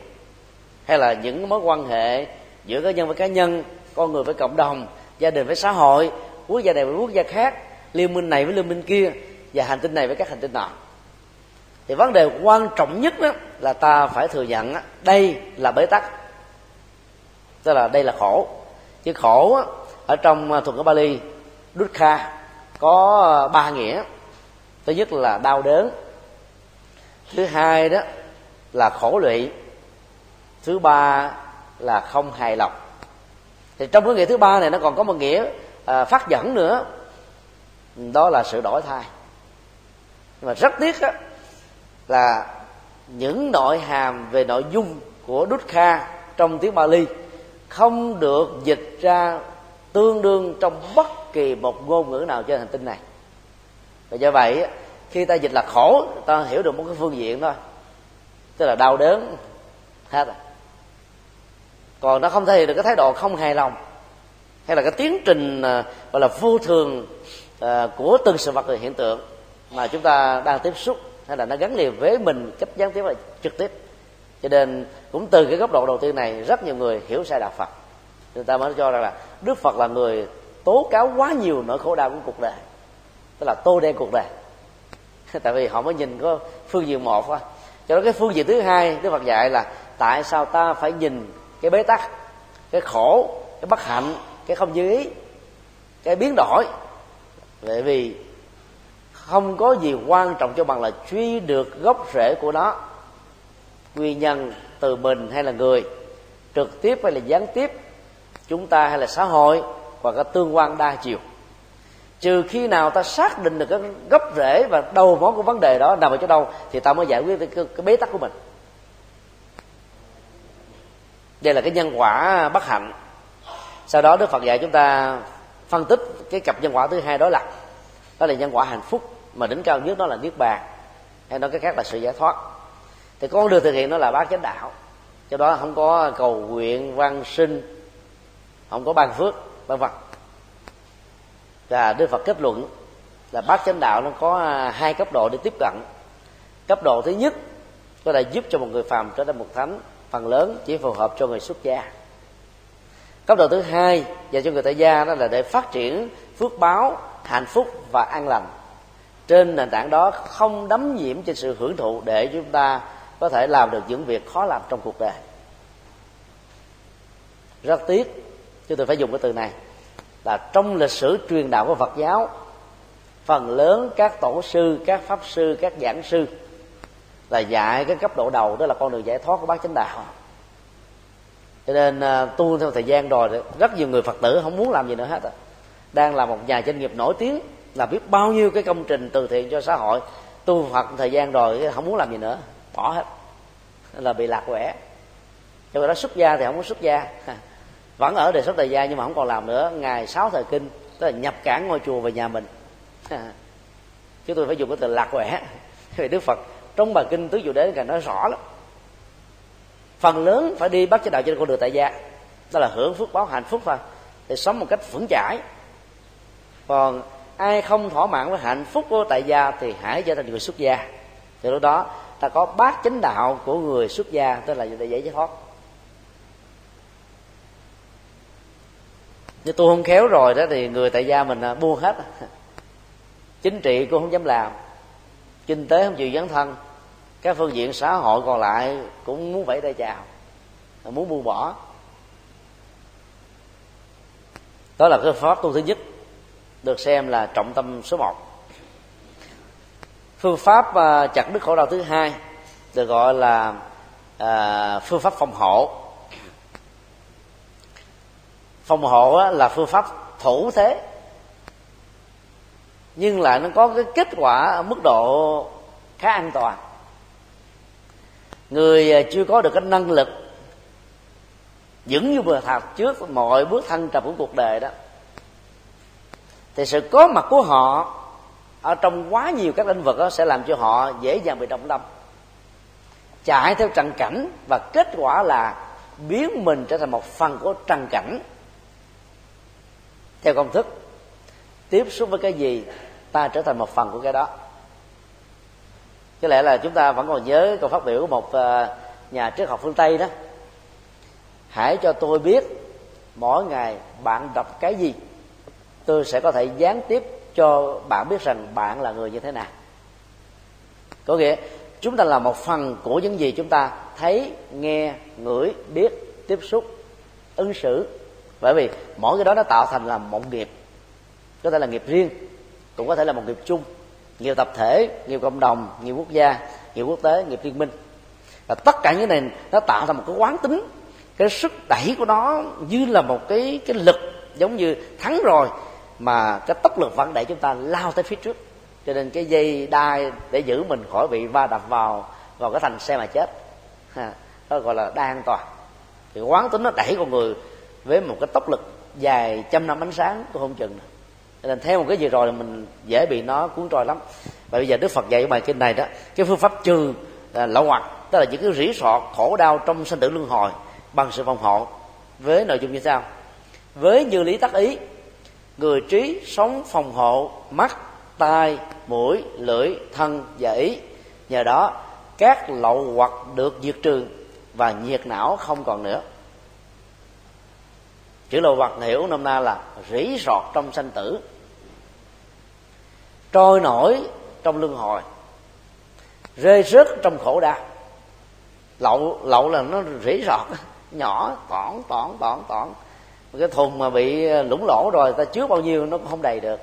hay là những mối quan hệ giữa cá nhân với cá nhân con người với cộng đồng gia đình với xã hội quốc gia này với quốc gia khác liên minh này với liên minh kia và hành tinh này với các hành tinh nọ. Thì vấn đề quan trọng nhất đó là ta phải thừa nhận đây là bế tắc. Tức là đây là khổ. Chứ khổ ở trong à, thuật ngữ Bali Dukkha có à, ba nghĩa. Thứ nhất là đau đớn thứ hai đó là khổ lụy. Thứ ba là không hài lòng. Thì trong cái nghĩa thứ ba này nó còn có một nghĩa à, phát dẫn nữa. Đó là sự đổi thay. Nhưng mà rất tiếc đó, là những nội hàm về nội dung của Dukkha trong tiếng Bali không được dịch ra tương đương trong bất kỳ một ngôn ngữ nào trên hành tinh này. Và do vậy khi ta dịch là khổ, ta hiểu được một cái phương diện thôi. Tức là đau đớn, hết rồi. Còn nó không thể hiện được cái thái độ không hài lòng, hay là cái tiến trình à, gọi là vô thường à, của từng sự vật hiện tượng mà chúng ta đang tiếp xúc, hay là nó gắn liền với mình, cách gián tiếp là trực tiếp. Cho nên cũng từ cái góc độ đầu tiên này, rất nhiều người hiểu sai đạo phật. Người ta mới cho rằng là đức phật là người tố cáo quá nhiều nỗi khổ đau của cuộc đời. Tức là tô đen cuộc đời. tại vì họ mới nhìn có phương diện một thôi cho đó cái phương diện thứ hai đức phật dạy là tại sao ta phải nhìn cái bế tắc, cái khổ, cái bất hạnh, cái không như ý, cái biến đổi. Bởi vì không có gì quan trọng cho bằng là truy được gốc rễ của nó. Nguyên nhân từ mình hay là người, trực tiếp hay là gián tiếp, chúng ta hay là xã hội và các tương quan đa chiều trừ khi nào ta xác định được cái gốc rễ và đầu mối của vấn đề đó nằm ở chỗ đâu thì ta mới giải quyết cái, cái bế tắc của mình. Đây là cái nhân quả bất hạnh. Sau đó đức phật dạy chúng ta phân tích cái cặp nhân quả thứ hai đó là đó là nhân quả hạnh phúc mà đỉnh cao nhất đó là niết bàn. Hay nói cái khác là sự giải thoát. Thì con đường thực hiện nó là bát chánh đạo. Cho đó không có cầu nguyện văn sinh không có ban phước vân vân và đức phật kết luận là bát chánh đạo nó có à, hai cấp độ để tiếp cận. Cấp độ thứ nhất có thể giúp cho một người phàm trở thành một thánh, phần lớn chỉ phù hợp cho người xuất gia. Cấp độ thứ hai dành cho người tại gia đó là để phát triển phước báo, hạnh phúc và an lành. Trên nền tảng đó không đắm nhiễm trên sự hưởng thụ để chúng ta có thể làm được những việc khó làm trong cuộc đời. Rất tiếc, chúng tôi phải dùng cái từ này là trong lịch sử truyền đạo của phật giáo, phần lớn các tổ sư, các pháp sư, các giảng sư là dạy cái cấp độ đầu, đó là con đường giải thoát của bác chánh đạo. Cho nên à, tu theo thời gian rồi, rất nhiều người phật tử không muốn làm gì nữa hết à. đang là một nhà doanh nghiệp nổi tiếng, là biết bao nhiêu cái công trình từ thiện cho xã hội. Tu phật thời gian rồi không muốn làm gì nữa, bỏ hết, là bị lạc quẻ. Cho đó xuất gia thì không có xuất gia. vẫn ở đề xuất thời gian nhưng mà không còn làm nữa. Ngày sáu thời kinh, tức là nhập cản ngôi chùa về nhà mình. Chứ tôi phải dùng cái từ lạc quẻ vì đức phật. Trong bài kinh tứ dụ đế càng nói rõ lắm. Phần lớn phải đi bắt cho đạo trên con đường tại gia. Đó là hưởng phước báo hạnh phúc thôi thì sống một cách vững chãi. Còn ai không thỏa mãn với hạnh phúc của tại gia thì hãy trở thành người xuất gia. Từ lúc đó ta có bát chánh đạo của người xuất gia, tức là để dễ giải thoát. Như tôi không khéo rồi đó thì người tại gia mình à, buông hết. Chính trị cũng không dám làm. Kinh tế không chịu dấn thân. Các phương diện xã hội còn lại cũng muốn vẫy tay chào à, muốn buông bỏ. Đó là cái pháp tu thứ nhất, được xem là trọng tâm số một. Phương pháp à, chặt đứt khổ đau thứ hai được gọi là phương pháp phòng hộ phòng hộ là phương pháp thủ thế. Nhưng lại nó có cái kết quả ở mức độ khá an toàn. Người à, chưa có được cái năng lực vững như bờ thạch trước mọi bước thăng trầm của cuộc đời đó, thì sự có mặt của họ ở trong quá nhiều các lĩnh vực đó sẽ làm cho họ dễ dàng bị động tâm chạy theo trần cảnh và kết quả là biến mình trở thành một phần của trần cảnh theo công thức, tiếp xúc với cái gì, ta trở thành một phần của cái đó. Có lẽ là chúng ta vẫn còn nhớ câu phát biểu của một ờ, nhà triết học phương tây đó. Hãy cho tôi biết mỗi ngày bạn đọc cái gì, tôi sẽ có thể gián tiếp cho bạn biết rằng bạn là người như thế nào. Có nghĩa, chúng ta là một phần của những gì chúng ta thấy, nghe, ngửi, biết, tiếp xúc, ứng xử bởi vì mỗi cái đó nó tạo thành là một nghiệp. Có thể là nghiệp riêng cũng có thể là một nghiệp chung. Nhiều tập thể nhiều cộng đồng nhiều quốc gia nhiều quốc tế nghiệp liên minh. Và tất cả những này nó tạo ra một cái quán tính. Cái sức đẩy của nó như là một cái cái lực giống như thắng rồi mà cái tốc lực vẫn đẩy chúng ta lao tới phía trước. Cho nên cái dây đai để giữ mình khỏi bị va đập vào vào cái thành xe mà chết. Ha, đó gọi là đai an toàn. Thì quán tính nó đẩy con người với một cái tốc lực dài trăm năm ánh sáng, tôi không chừng. Cho nên theo một cái gì rồi mình dễ bị nó cuốn trôi lắm. Và bây giờ đức phật dạy bài kinh này đó, cái phương pháp trừ là lậu hoặc tức là những cái rỉ sọt, khổ đau trong sinh tử luân hồi bằng sự phòng hộ với nội dung như sau. Với như lý tác ý, người trí sống phòng hộ mắt, tai, mũi, lưỡi, thân và ý. Nhờ đó, các lậu hoặc được diệt trừ và nhiệt não không còn nữa chữ lậu vật hiểu năm na là rỉ sọt trong sanh tử trôi nổi trong luân hồi rơi rớt trong khổ đau. Lậu lậu là nó rỉ sọt nhỏ tỏn tỏn tỏn tỏn cái thùng mà bị lũng lỗ rồi ta chứa bao nhiêu nó cũng không đầy được.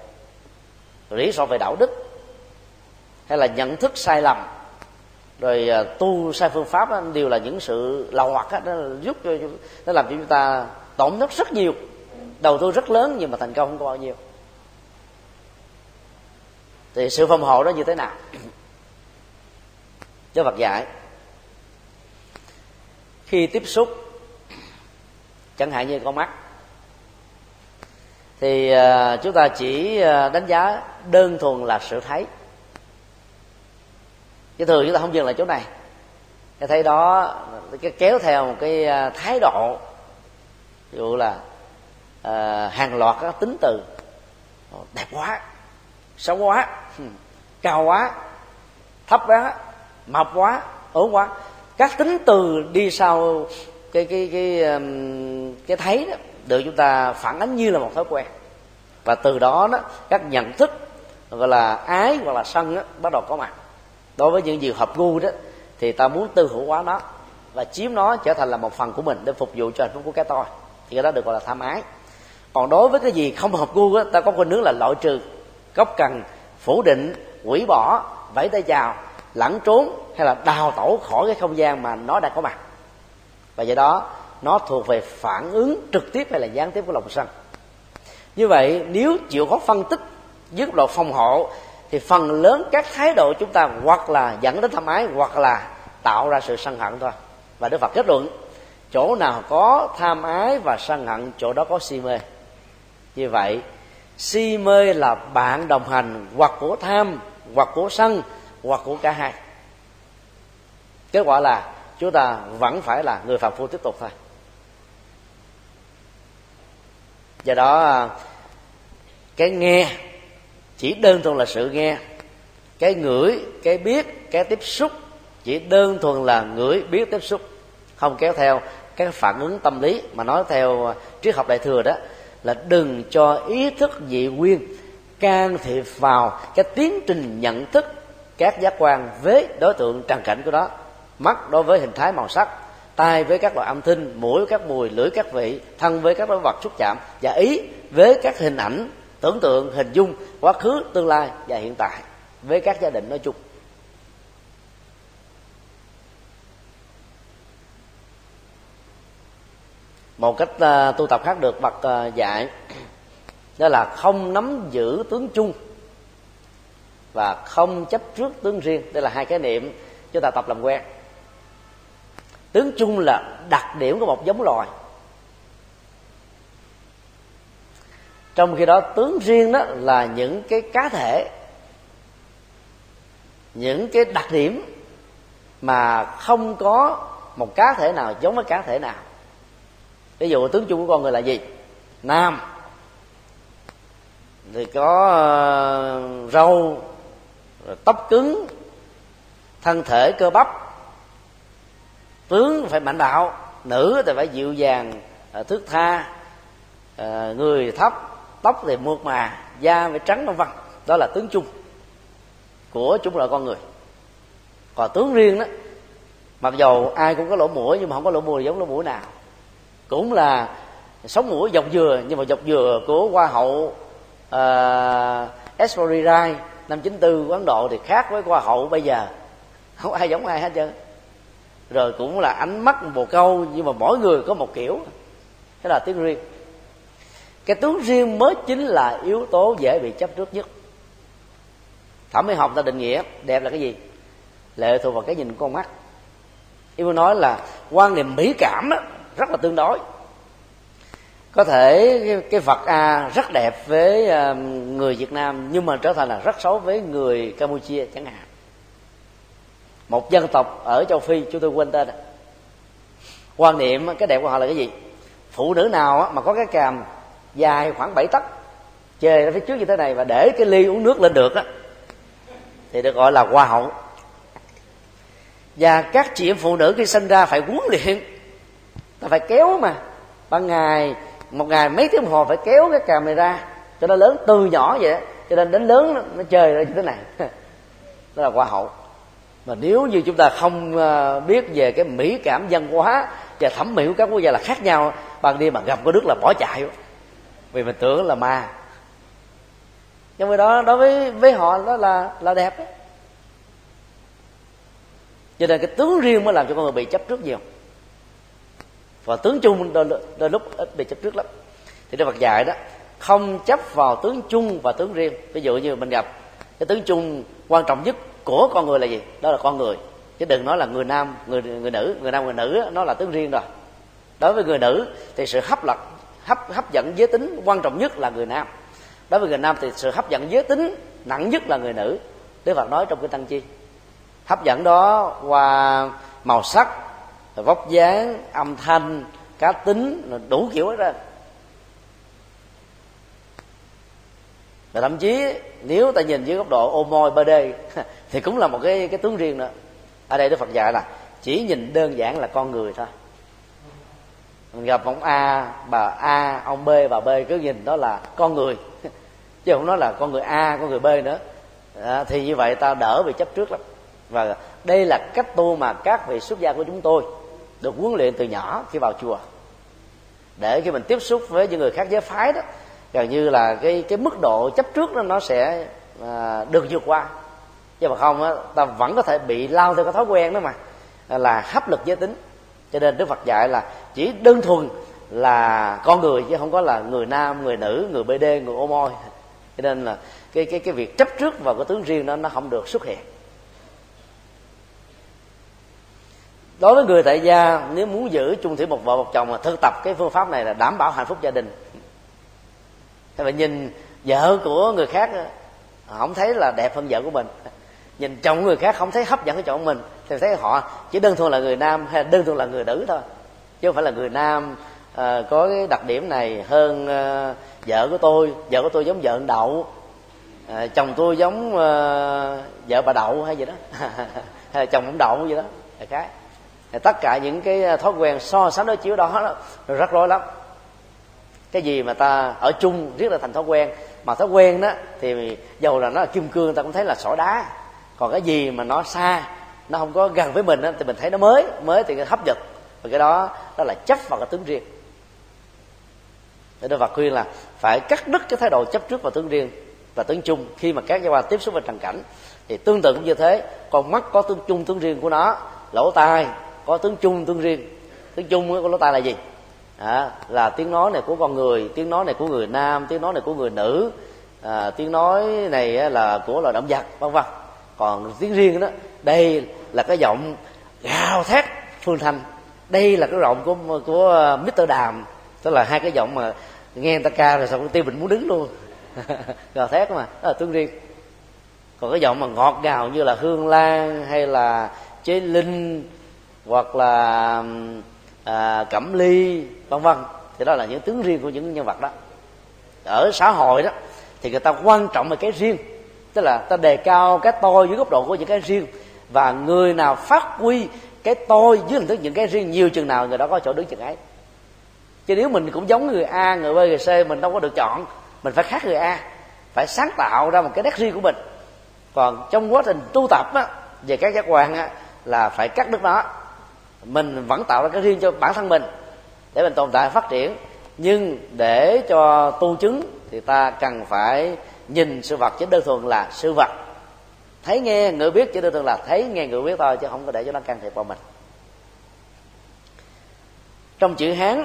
Rỉ sọt về đạo đức hay là nhận thức sai lầm rồi à, tu sai phương pháp đó, đều là những sự lầu hoặc đó, nó giúp cho nó làm cho chúng ta tổn thất rất nhiều. Đầu tư rất lớn nhưng mà thành công không có bao nhiêu. Thì sự phòng hộ đó như thế nào? Cho Phật dạy, khi tiếp xúc, chẳng hạn như con mắt, thì à, chúng ta chỉ à, đánh giá đơn thuần là sự thấy. Chứ thường chúng ta không dừng lại chỗ này. Cái thấy đó, cái kéo theo một cái à, thái độ ví dụ là à, hàng loạt các tính từ. Đẹp quá xấu quá cao quá thấp quá mập quá ốm quá. Các tính từ đi sau cái cái cái cái, cái thấy đó được chúng ta phản ánh như là một thói quen. Và từ đó đó các nhận thức gọi là ái hoặc là sân đó, bắt đầu có mặt. Đối với những gì hợp gu đó thì ta muốn tư hữu hóa nó và chiếm nó trở thành là một phần của mình để phục vụ cho hạnh phúc của cái tôi thì cái đó được gọi là tham ái. Còn đối với cái gì không hợp gu á, ta có khuynh hướng là loại trừ, gốc cần phủ định, quỷ bỏ, vẫy tay chào lẩn trốn hay là đào tổ khỏi cái không gian mà nó đang có mặt. Và do đó, nó thuộc về phản ứng trực tiếp hay là gián tiếp của lòng sân. Như vậy, nếu chịu khó phân tích dưới độ phòng hộ, thì phần lớn các thái độ chúng ta hoặc là dẫn đến tham ái hoặc là tạo ra sự sân hận thôi. Và đức phật kết luận chỗ nào có tham ái và sân hận, chỗ đó có si mê. Như vậy, si mê là bạn đồng hành hoặc của tham, hoặc của sân, hoặc của cả hai. Kết quả là chúng ta vẫn phải là người phạm phu tiếp tục thôi. Do đó, cái nghe chỉ đơn thuần là sự nghe. Cái ngửi, cái biết, cái tiếp xúc chỉ đơn thuần là ngửi, biết, tiếp xúc. Không kéo theo các phản ứng tâm lý mà nói theo triết học đại thừa đó, là đừng cho ý thức dị nguyên can thiệp vào cái tiến trình nhận thức các giác quan với đối tượng trần cảnh của đó mắt đối với hình thái màu sắc, tai với các loại âm thanh, mũi với các mùi, lưỡi, các vị, thân với các đối vật xúc chạm, và ý với các hình ảnh, tưởng tượng, hình dung quá khứ, tương lai và hiện tại với các gia đình nói chung. Một cách uh, tu tập khác được bậc uh, dạy đó là không nắm giữ tướng chung và không chấp trước tướng riêng. Đây là hai cái niệm chúng ta tập làm quen. Tướng chung là đặc điểm của một giống loài. Trong khi đó tướng riêng đó là những cái cá thể những cái đặc điểm mà không có một cá thể nào giống với cá thể nào ví dụ tướng chung của con người là gì? Nam. Thì có ờ, râu râu tóc cứng, thân thể cơ bắp. Tướng phải mạnh bạo, nữ thì phải dịu dàng ờ, thước tha. Ờ, người thấp, tóc thì mượt mà, da phải trắng vân vân. Đó là tướng chung của chúng loại con người. Còn tướng riêng đó, mặc dầu ai cũng có lỗ mũi nhưng mà không có lỗ mũi giống lỗ mũi nào cũng là sống mũi dọc dừa nhưng mà dọc dừa của hoa hậu à, uh, Esforirai năm 94 của Ấn Độ thì khác với hoa hậu bây giờ. Không ai giống ai hết trơn. Rồi cũng là ánh mắt bồ câu nhưng mà mỗi người có một kiểu. Thế là tiếng riêng. Cái tướng riêng mới chính là yếu tố dễ bị chấp trước nhất. Thẩm mỹ học ta định nghĩa đẹp là cái gì? Lệ thuộc vào cái nhìn của con mắt. Yêu nói là quan niệm mỹ cảm đó, rất là tương đối. Có thể cái, cái vật a rất đẹp với ờ, người việt nam nhưng mà trở thành là rất xấu với người campuchia chẳng hạn. Một dân tộc ở châu phi chúng tôi quên tên quan niệm cái đẹp của họ là cái gì? Phụ nữ nào mà có cái càm dài khoảng 7 tấc chê ra phía trước như thế này và để cái ly uống nước lên được á thì được gọi là hoa hậu. Và các chị em phụ nữ khi sinh ra phải huấn luyện ta phải kéo mà. Ban ngày một ngày mấy tiếng đồng hồ phải kéo cái camera này ra cho nó lớn từ nhỏ vậy cho nên đến lớn nó, nó chơi ra như thế này. Đó là hoa hậu. Mà nếu như chúng ta không ờ, biết về cái mỹ cảm văn hóa và thẩm mỹ của các quốc gia là khác nhau ban đêm mà gặp có nước là bỏ chạy. Vì mình tưởng là ma. Nhưng mà đó đối với với họ đó là là đẹp đấy cho nên cái tướng riêng mới làm cho con người bị chấp trước nhiều và tướng chung đôi, đôi lúc ít bị chấp trước lắm. Thì đức phật dạy đó không chấp vào tướng chung và tướng riêng. Ví dụ như mình gặp cái tướng chung quan trọng nhất của con người là gì? Đó là con người. Chứ đừng nói là người nam người người nữ. Người nam người nữ nó là tướng riêng rồi. Đối với người nữ thì sự hấp lật hấp hấp dẫn giới tính quan trọng nhất là người nam. Đối với người nam thì sự hấp dẫn giới tính nặng nhất là người nữ. Đức phật nói trong cái tăng chi hấp dẫn đó qua màu sắc vóc dáng âm thanh cá tính đủ kiểu hết ra và thậm chí nếu ta nhìn dưới góc độ ô môi bơ thì cũng là một cái cái tướng riêng nữa ở đây đức phật dạy là chỉ nhìn đơn giản là con người thôi. Mình gặp ông a bà a ông b bà b cứ nhìn đó là con người. Chứ không nói là con người a con người b nữa. À, thì như vậy ta đỡ bị chấp trước lắm. Và đây là cách tu mà các vị xuất gia của chúng tôi được huấn luyện từ nhỏ khi vào chùa. Để khi mình tiếp xúc với những người khác giới phái đó gần như là cái cái mức độ chấp trước đó nó sẽ à, được vượt qua. Chứ mà không á ta vẫn có thể bị lao theo cái thói quen đó mà là hấp lực giới tính. Cho nên đức phật dạy là chỉ đơn thuần là con người chứ không có là người nam người nữ người bd người ô môi. Cho nên là cái cái cái việc chấp trước vào cái tướng riêng đó nó không được xuất hiện. Đối với người tại gia nếu muốn giữ chung thủy một vợ một chồng mà thực tập cái phương pháp này là đảm bảo hạnh phúc gia đình. Thế mà nhìn vợ của người khác không thấy là đẹp hơn vợ của mình. Nhìn chồng người khác không thấy hấp dẫn cái chồng mình thì thấy họ chỉ đơn thuần là người nam hay đơn thuần là người nữ thôi. Chứ không phải là người nam uh, có cái đặc điểm này hơn uh, vợ của tôi. Vợ của tôi giống vợ đậu. Uh, chồng tôi giống uh, vợ bà đậu hay gì đó. Hay là chồng ông đậu gì đó. Là cái tất cả những cái à, thói quen so sánh đối chiếu đó, đó rất rối lắm. Cái gì mà ta ở chung riết là thành thói quen mà thói quen đó thì dầu là nó là kim cương ta cũng thấy là sỏi đá. Còn cái gì mà nó xa nó không có gần với mình đó, thì mình thấy nó mới mới thì hấp dẫn. Và cái đó đó là chấp vào cái tướng riêng. Đức Phật khuyên là phải cắt đứt cái thái độ chấp trước vào tướng riêng và tướng chung. Khi mà các gia quan tiếp xúc với trần cảnh thì tương tự cũng như thế. Con mắt có tướng chung tướng riêng của nó lỗ tai có tướng chung tướng riêng. Tướng chung của lỗ tai là gì? À, là tiếng nói này của con người tiếng nói này của người nam tiếng nói này của người nữ. À, tiếng nói này là của loài động vật vân vân. Còn tiếng riêng đó đây là cái giọng gào thét phương thanh. Đây là cái giọng của của à, Mr Đàm. Tức là hai cái giọng mà nghe người ta ca rồi xong tiêu mình muốn đứng luôn. Gào thét mà. Đó là tương riêng. Còn cái giọng mà ngọt ngào như là hương lan hay là chế linh hoặc là à, cẩm ly vân vân. Thì đó là những tướng riêng của những nhân vật đó. Ở xã hội đó thì người ta quan trọng về cái riêng. Tức là ta đề cao cái tôi dưới góc độ của những cái riêng. Và người nào phát huy cái tôi dưới hình thức những cái riêng nhiều chừng nào người đó có chỗ đứng chừng ấy. Chứ nếu mình cũng giống người a người b người c mình đâu có được chọn. Mình phải khác người a phải sáng tạo ra một cái nét riêng của mình. Còn trong quá trình tu tập á, về các giác quan á, là phải cắt đứt nó mình vẫn tạo ra cái riêng cho bản thân mình để mình tồn tại, phát triển. Nhưng để cho tu chứng thì ta cần phải nhìn sự vật chứ đơn thuần là sự vật. Thấy nghe người biết chứ đơn thuần là thấy nghe người biết thôi chứ không có để cho nó can thiệp vào mình. Trong chữ hán,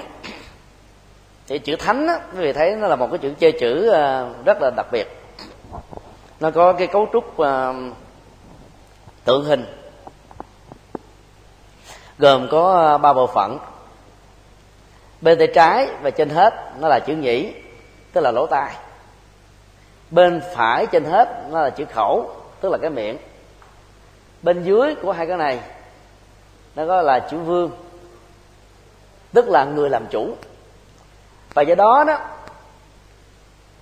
thì chữ thánh á, quý vị thấy nó là một cái chữ chơi chữ ờ, rất là đặc biệt. Nó có cái cấu trúc ờ, tượng hình gồm có ờ, ba bộ phận. Bên tay trái và trên hết nó là chữ nhĩ, tức là lỗ tai. Bên phải trên hết nó là chữ khẩu, tức là cái miệng. Bên dưới của hai cái này nó có là chữ vương, tức là người làm chủ. Và do đó đó,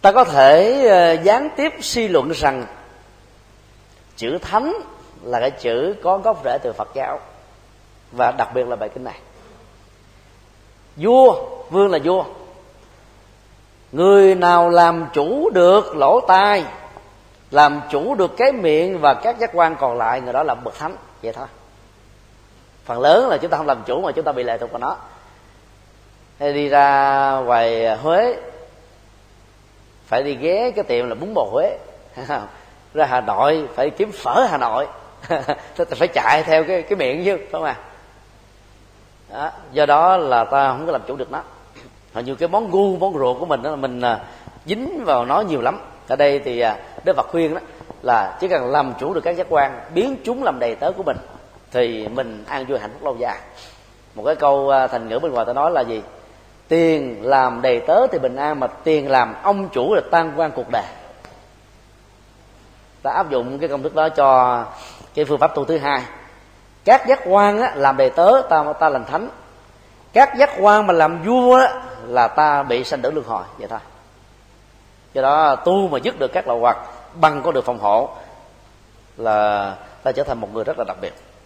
ta có thể ờ, gián tiếp suy luận rằng chữ thánh là cái chữ có gốc rễ từ phật giáo và đặc biệt là bài kinh này. Vua, vương là vua. Người nào làm chủ được lỗ tai, làm chủ được cái miệng và các giác quan còn lại, người đó là bậc thánh. Vậy thôi. Phần lớn là chúng ta không làm chủ mà chúng ta bị lệ thuộc vào nó. Hay đi ra ngoài huế, phải đi ghé cái tiệm là bún bò huế. Ra hà nội, phải kiếm phở hà nội. Phải chạy theo cái cái miệng chứ, phải không à đó, do đó là ta không có làm chủ được nó. Hoặc nhiều cái món gu món ruột của mình đó là mình à, dính vào nó nhiều lắm. Ở đây thì à, đức phật khuyên đó là chỉ cần làm chủ được các giác quan biến chúng làm đầy tớ của mình thì mình an vui hạnh phúc lâu dài. Một cái câu à, thành ngữ bên ngoài ta nói là gì? Tiền làm đầy tớ thì bình an mà tiền làm ông chủ là tan quan cuộc đời. Ta áp dụng cái công thức đó cho cái phương pháp tu thứ hai các giác quan á, làm đầy tớ ta ta làm thánh. Các giác quan mà làm vua á, là ta bị sanh tử luân hồi vậy thôi. Do đó tu mà dứt được các lậu hoặc bằng có được phòng hộ là ta trở thành một người rất là đặc biệt.